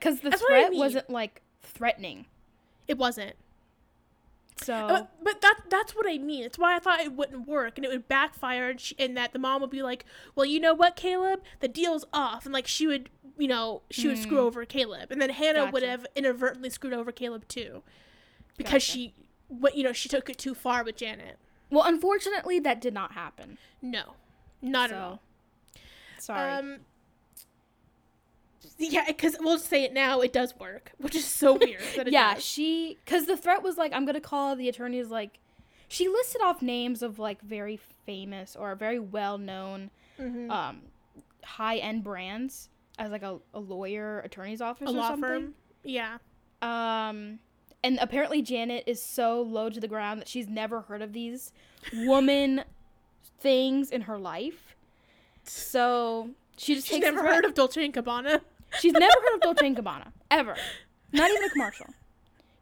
Cuz the That's what I threat mean. wasn't like threatening. It wasn't. So Uh, but that that's what I mean. It's why I thought it wouldn't work and it would backfire and, she, and that the mom would be like, "Well, you know what, Caleb? The deal's off." And like she would, you know, she would screw over Caleb. And then Hanna would Hmm. Have inadvertently screwed over Caleb too. Because Gotcha. she what you know, she took it too far with Janet. well, unfortunately that did not happen. No. Not at all. Sorry. Um yeah, because we'll say it now. It does work, which is so weird. That it yeah, does. she cuz the threat was like I'm going to call the attorneys like she listed off names of like very famous or very well-known Mhm. um high-end brands as like a, a lawyer attorney's office a or law something. firm. Yeah. Um, and apparently Janet is so low to the ground that she's never heard of these woman things in her life. So she just She's never heard of Dolce and Gabbana. She's never heard of Dolce and Gabbana ever, not even a commercial.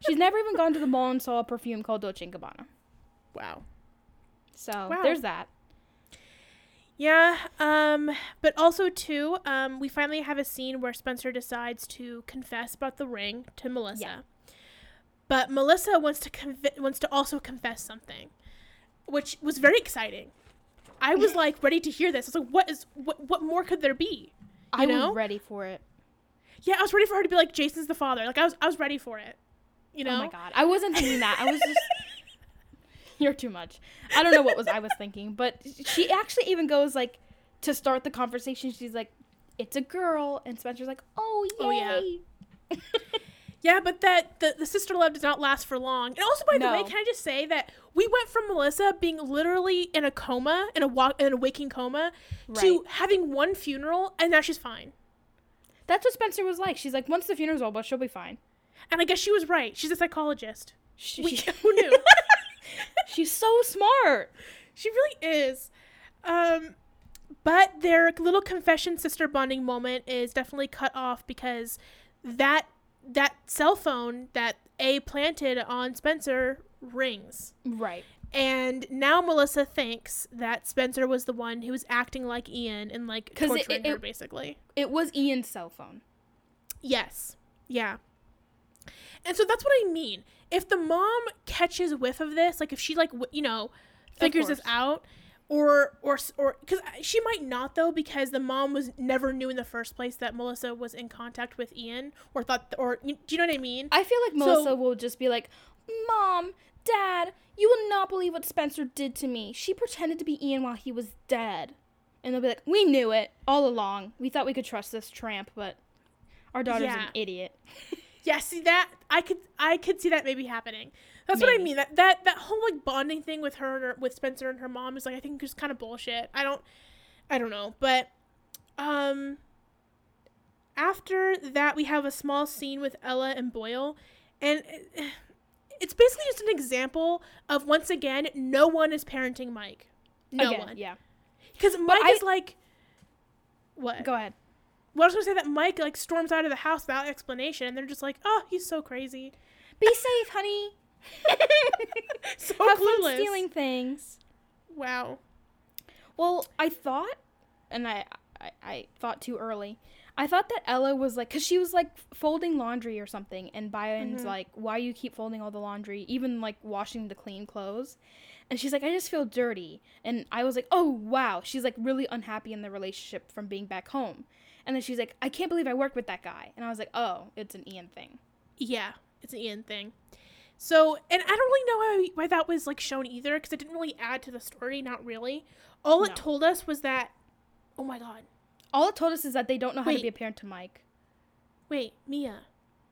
She's never even gone to the mall and saw a perfume called Dolce and Gabbana. Wow. So Wow. there's that. Yeah, um, but also too, um, we finally have a scene where Spencer decides to confess about the ring to Melissa. Yeah. But Melissa wants to conv- wants to also confess something, which was very exciting. I was like ready to hear this. I was like, "What is what? What more could there be?" I know? was ready for it. Yeah, I was ready for her to be like, "Jason's the father." Like I was, I was ready for it. You know? Oh my god, I wasn't thinking that. I was just. You're too much. I don't know what was I was thinking, but she actually even goes like to start the conversation. She's like, "It's a girl," and Spencer's like, "Oh Oh, yeah. Yeah, but that the, the sister love does not last for long. And also, by the way, can I just say that we went from Melissa being literally in a coma, in a walk, in a waking coma, to having one funeral, and now she's fine. That's what Spencer was like. She's like, "Once the funeral's over, she'll be fine." And I guess she was right. She's a psychologist. She, We, who knew? she's so smart. she really is. Um, but their little confession sister bonding moment is definitely cut off because that that cell phone that A planted on Spencer rings. Right. And now Melissa thinks that Spencer was the one who was acting like Ian and like it- torturing it- her basically. It was Ian's cell phone. Yes. Yeah. And so that's what I mean. If the mom catches whiff of this, like if she like you know figures this out, or or or because she might not though because the mom was never knew in the first place that Melissa was in contact with Ian or thought or do you know what I mean? I feel like So- Melissa will just be like, Mom, Dad, you will not believe what Spencer did to me. She pretended to be Ian while he was dead. And they'll be like, We knew it all along. We thought we could trust this tramp, but our daughter's Yeah. an idiot. Yeah, see that I could I could see that maybe happening. That's what I mean. That that that whole like bonding thing with her and her, with Spencer and her mom is like I think just kind of bullshit. I don't I don't know, but um after that we have a small scene with Ella and Byron and it- it's basically just an example of once again no one is parenting Mike. No Again, one. Yeah. Cuz Mike I- is like what? Go ahead. Well, I was gonna say that Mike like storms out of the house without explanation, and they're just like, "Oh, he's so crazy." Be safe, honey. so Have fun stealing things. Wow. Well, I thought, and I, I, I thought too early. I thought that Ella was like, cause she was like folding laundry or something, and Byron's Mhm. like, "Why you keep folding all the laundry, even like washing the clean clothes?" And she's like, "I just feel dirty." And I was like, "Oh wow." She's like really unhappy in the relationship from being back home. And then she's like, "I can't believe I work with that guy." And I was like, "Oh, it's an Ian thing." Yeah, it's an Ian thing. So, and I don't really know why, why that was like shown either, because it didn't really add to the story. Not really. All it told us was that. Oh my god. All it told us is that they don't know how Wait. to be a parent to Mike. Wait, Mia.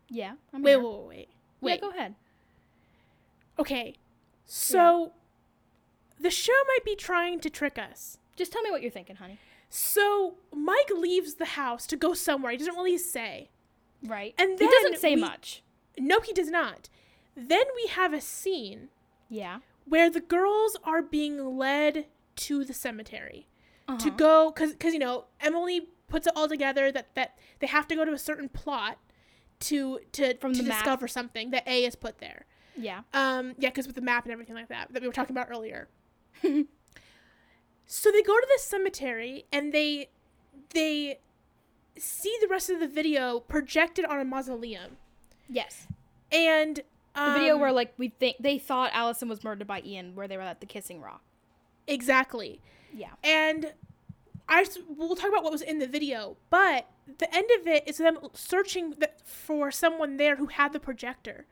Yeah. I'm Wait, here. wait, wait, wait. Yeah, Wait. go ahead. Okay. So, the show might be trying to trick us. Just tell me what you're thinking, honey. So Mike leaves the house to go somewhere. He doesn't really say. Right. And he doesn't say we- much. No, he does not. Then we have a scene Yeah. where the girls are being led to the cemetery to Uh-huh. go because because you know Emily puts it all together that that they have to go to a certain plot to to From to the map. discover something that A is put there. Yeah. Um, yeah, because with the map and everything like that that we were talking about earlier. so they go to this cemetery and they they see the rest of the video projected on a mausoleum Yes. and The um, video where like we think they thought Alison was murdered by Ian, where they were at the kissing rock. exactly Yeah. and I we'll talk about what was in the video, but the end of it is them searching for someone there who had the projector.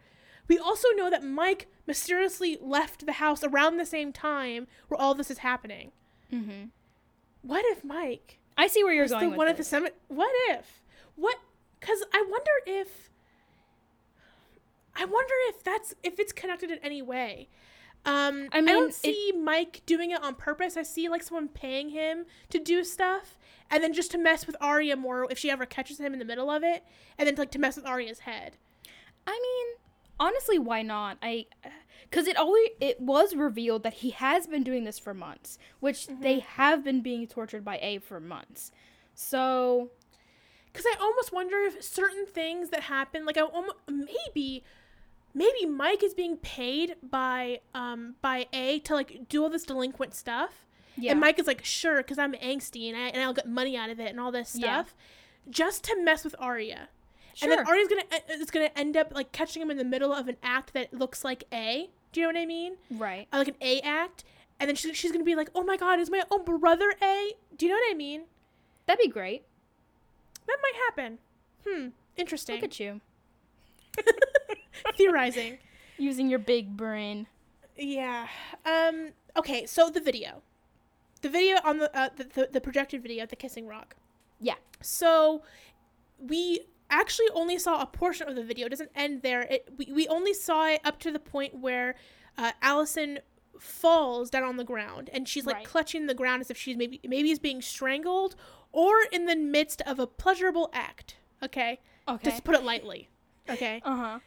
We also know that Mike mysteriously left the house around the same time where all this is happening. Mm-hmm. What if Mike I see where you're going the with one at the summit? What if? What? Because I wonder if. I wonder if that's if it's connected in any way. Um, I, I don't it- see Mike doing it on purpose. I see like someone paying him to do stuff, and then just to mess with Aria more if she ever catches him in the middle of it, and then like to mess with Aria's head. I mean, honestly, why not? I, because it always it was revealed that he has been doing this for months, which they have been being tortured by A for months. So Because I almost wonder if certain things that happen, like I almost, maybe, maybe Mike is being paid by um by A to like do all this delinquent stuff, yeah, and Mike is like, sure, because I'm angsty and I and I'll get money out of it and all this Yeah. stuff, just to mess with Aria. sure. And then Aria's gonna uh, is gonna end up like catching him in the middle of an act that looks like A. Do you know what I mean? right. Uh, like an A act, and then she, she's gonna be like, oh my god, is my own brother A? Do you know what I mean? That'd be great. That might happen. Hmm. Interesting. Look at you Theorizing. using your big brain. Yeah. Um. Okay. So the video, the video on the uh, the, the the projected video the Kissing Rock. Yeah. So we actually only saw a portion of the video. It doesn't end there. It we, we only saw it up to the point where uh, Alison falls down on the ground and she's like Right. clutching the ground as if she's maybe maybe is being strangled or in the midst of a pleasurable act. Okay. Okay. Just put it lightly. Okay. Uh huh.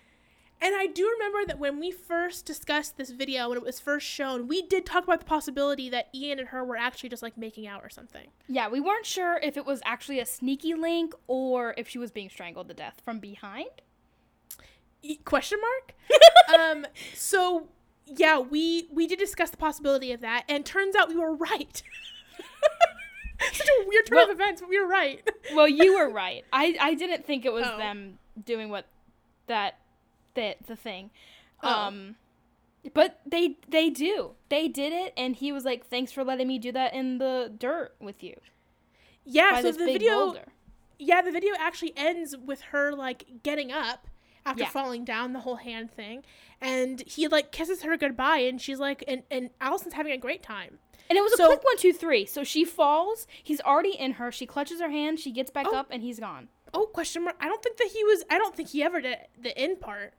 And I do remember that when we first discussed this video, when it was first shown, we did talk about the possibility that Ian and her were actually just like making out or something. Yeah, we weren't sure if it was actually a sneaky link or if she was being strangled to death from behind. E- question mark? um, so yeah, we we did discuss the possibility of that, and turns out we were right. Such a weird turn Well- of events, but we were right. Well, you were right. I I didn't think it was Oh. them doing what that that the thing. Oh. Um but they they do. They did it and he was like thanks for letting me do that in the dirt with you. Yeah, so the video boulder. yeah, the video actually ends with her like getting up after Yeah. falling down the whole hand thing, and he like kisses her goodbye, and she's like, and and Alison's having a great time. And it was a So- quick one, two, three. So she falls. He's already in her. She clutches her hand. She gets back Oh. up, and he's gone. Oh, question mark. I don't think that he was. I don't think he ever did the end part.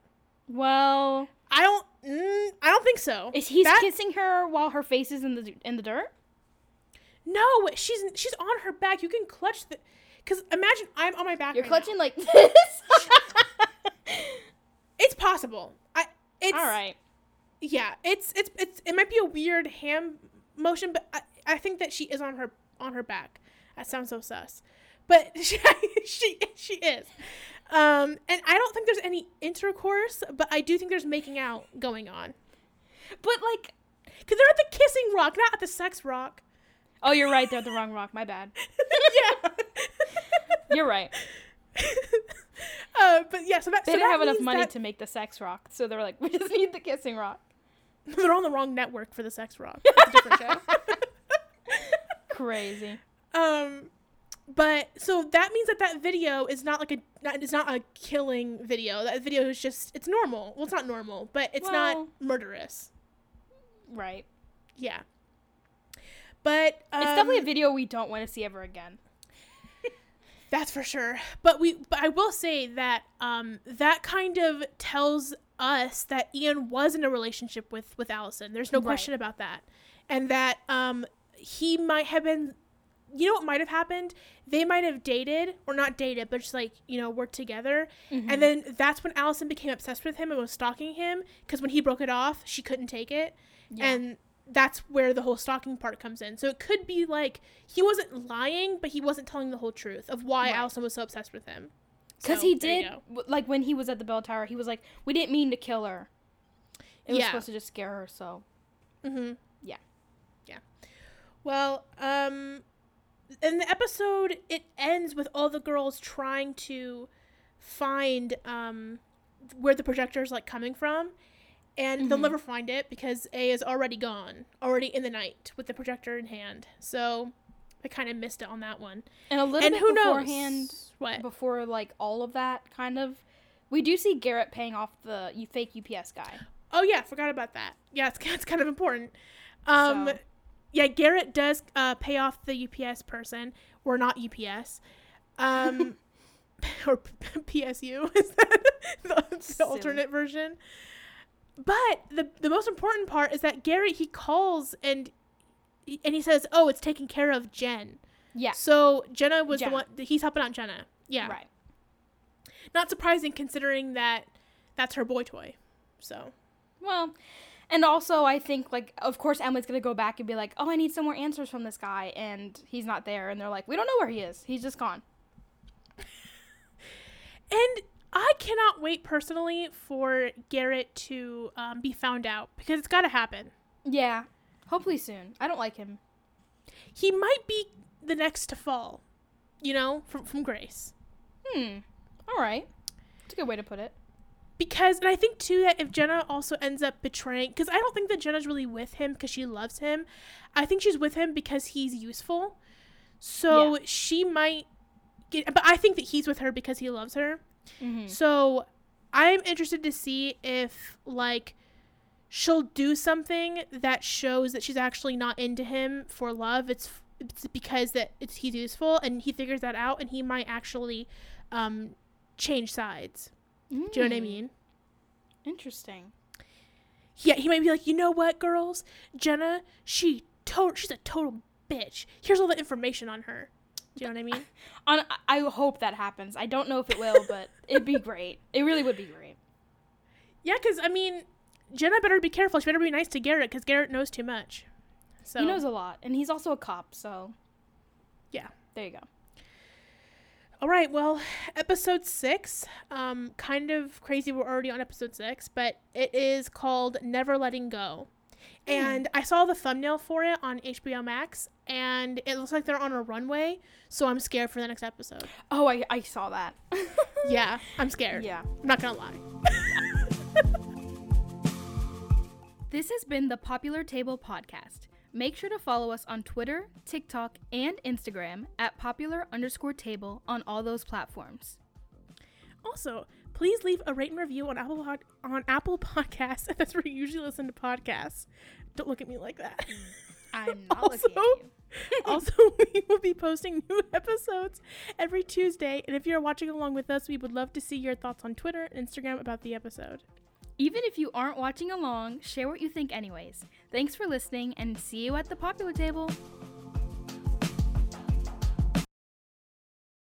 Well, I don't. Mm, I don't think so. is he's That- kissing her while her face is in the in the dirt? No, she's she's on her back. You can clutch the. Cause imagine I'm on my back. You're right now. clutching like this. It's possible. I. It's All right. Yeah, it's it's it's it might be a weird hand motion, but I, I think that she is on her on her back. That sounds so sus, but she she, she is. Um, and I don't think there's any intercourse, but I do think there's making out going on. But like, Cause they're at the kissing rock, not at the sex rock. oh, you're right. They're at the wrong rock. My bad. yeah. You're right. uh, but yeah, so that They so didn't have enough money that to make the sex rock, so they were like, we just need the kissing rock. they're on the wrong network for the sex rock. It's a different show. Crazy. Um, but so that means that that video is not like a not, it's not a killing video. That video is just it's normal. Well, it's not normal, but it's not murderous. Right. Yeah. But um, It's definitely a video we don't want to see ever again. that's for sure. But we but I will say that um that kind of tells us that Ian was in a relationship with with Alison. There's no Right. question about that, and that um he might have been. You know what might have happened? They might have dated, or not dated, but just like you know worked together, Mm-hmm. and then that's when Alison became obsessed with him and was stalking him. Because when he broke it off, she couldn't take it, Yeah. and that's where the whole stalking part comes in. So it could be like he wasn't lying, but he wasn't telling the whole truth of why Right. Alison was so obsessed with him. Because So, he did, like when he was at the bell tower, he was like, "We didn't mean to kill her. It was Yeah. supposed to just scare her." So Mm-hmm. Yeah. Yeah. Well, um, in the episode, it ends with all the girls trying to find um where the projector is like coming from, and they'll Mhm. never find it because A is already gone, already in the night with the projector in hand. So I kind of missed it on that one. and a little and bit who beforehand, knows what? before like all of that, kind of, we do see Garrett paying off the you fake UPS guy. Oh yeah, forgot about that. Yeah, it's, it's kind of important. Um, So- yeah, Garrett does uh, pay off the UPS person, or not UPS, um, or P- PSU is that the, the alternate version? But the the most important part is that Garrett he calls and and he says, "Oh, it's taken care of, Jen." Yeah. So Jenna was Jenna. the one. He's helping out Jenna. Yeah. Right. Not surprising considering that that's her boy toy. So Well, and also I think like of course Emily's gonna go back and be like, "Oh, I need some more answers from this guy," and he's not there, and they're like, "We don't know where he is. He's just gone." And I cannot wait personally for Garrett to um, be found out because it's got to happen. Yeah. Hopefully soon. I don't like him. He might be the next to fall, you know, from from Grace. Hmm. All right. That's a good way to put it. Because, and I think too that if Jenna also ends up betraying, because I don't think that Jenna's really with him because she loves him. I think she's with him because he's useful. So she might get, but I think that he's with her because he loves her. Mm-hmm. So I'm interested to see if like she'll do something that shows that she's actually not into him for love. It's it's because that it's he's useful and he figures that out and he might actually um change sides. Do you know what I mm. mean? Interesting. Yeah, he might be like, you know what, girls, Jenna, she to- she's a total bitch. Here's all the information on her. Do you know what I mean? On, I hope that happens. I don't know if it will, but it'd be great. It really would be great. Yeah, because I mean, Jenna better be careful. She better be nice to Garrett because Garrett knows too much. So He knows a lot, and he's also a cop, so Yeah. there you go. All right, well, episode six. Um, kind of crazy. We're already on episode six, but it is called Never Letting Go. And I saw the thumbnail for it on HBO Max, and it looks like they're on a runway. So I'm scared for the next episode. Oh, I, I saw that. Yeah, I'm scared. yeah. I'm not gonna lie. This has been the Popular Table Podcast. Make sure to follow us on Twitter, TikTok, and Instagram at popular underscore table on all those platforms. Also, please leave a rate and review on Apple Pod- on Apple Podcasts. That's where you usually listen to podcasts. Don't look at me like that. I'm not Also- looking at you. also, we will be posting new episodes every Tuesday. And if you're watching along with us, we would love to see your thoughts on Twitter and Instagram about the episode. Even if you aren't watching along, share what you think anyways. Thanks for listening and see you at the Popular Table.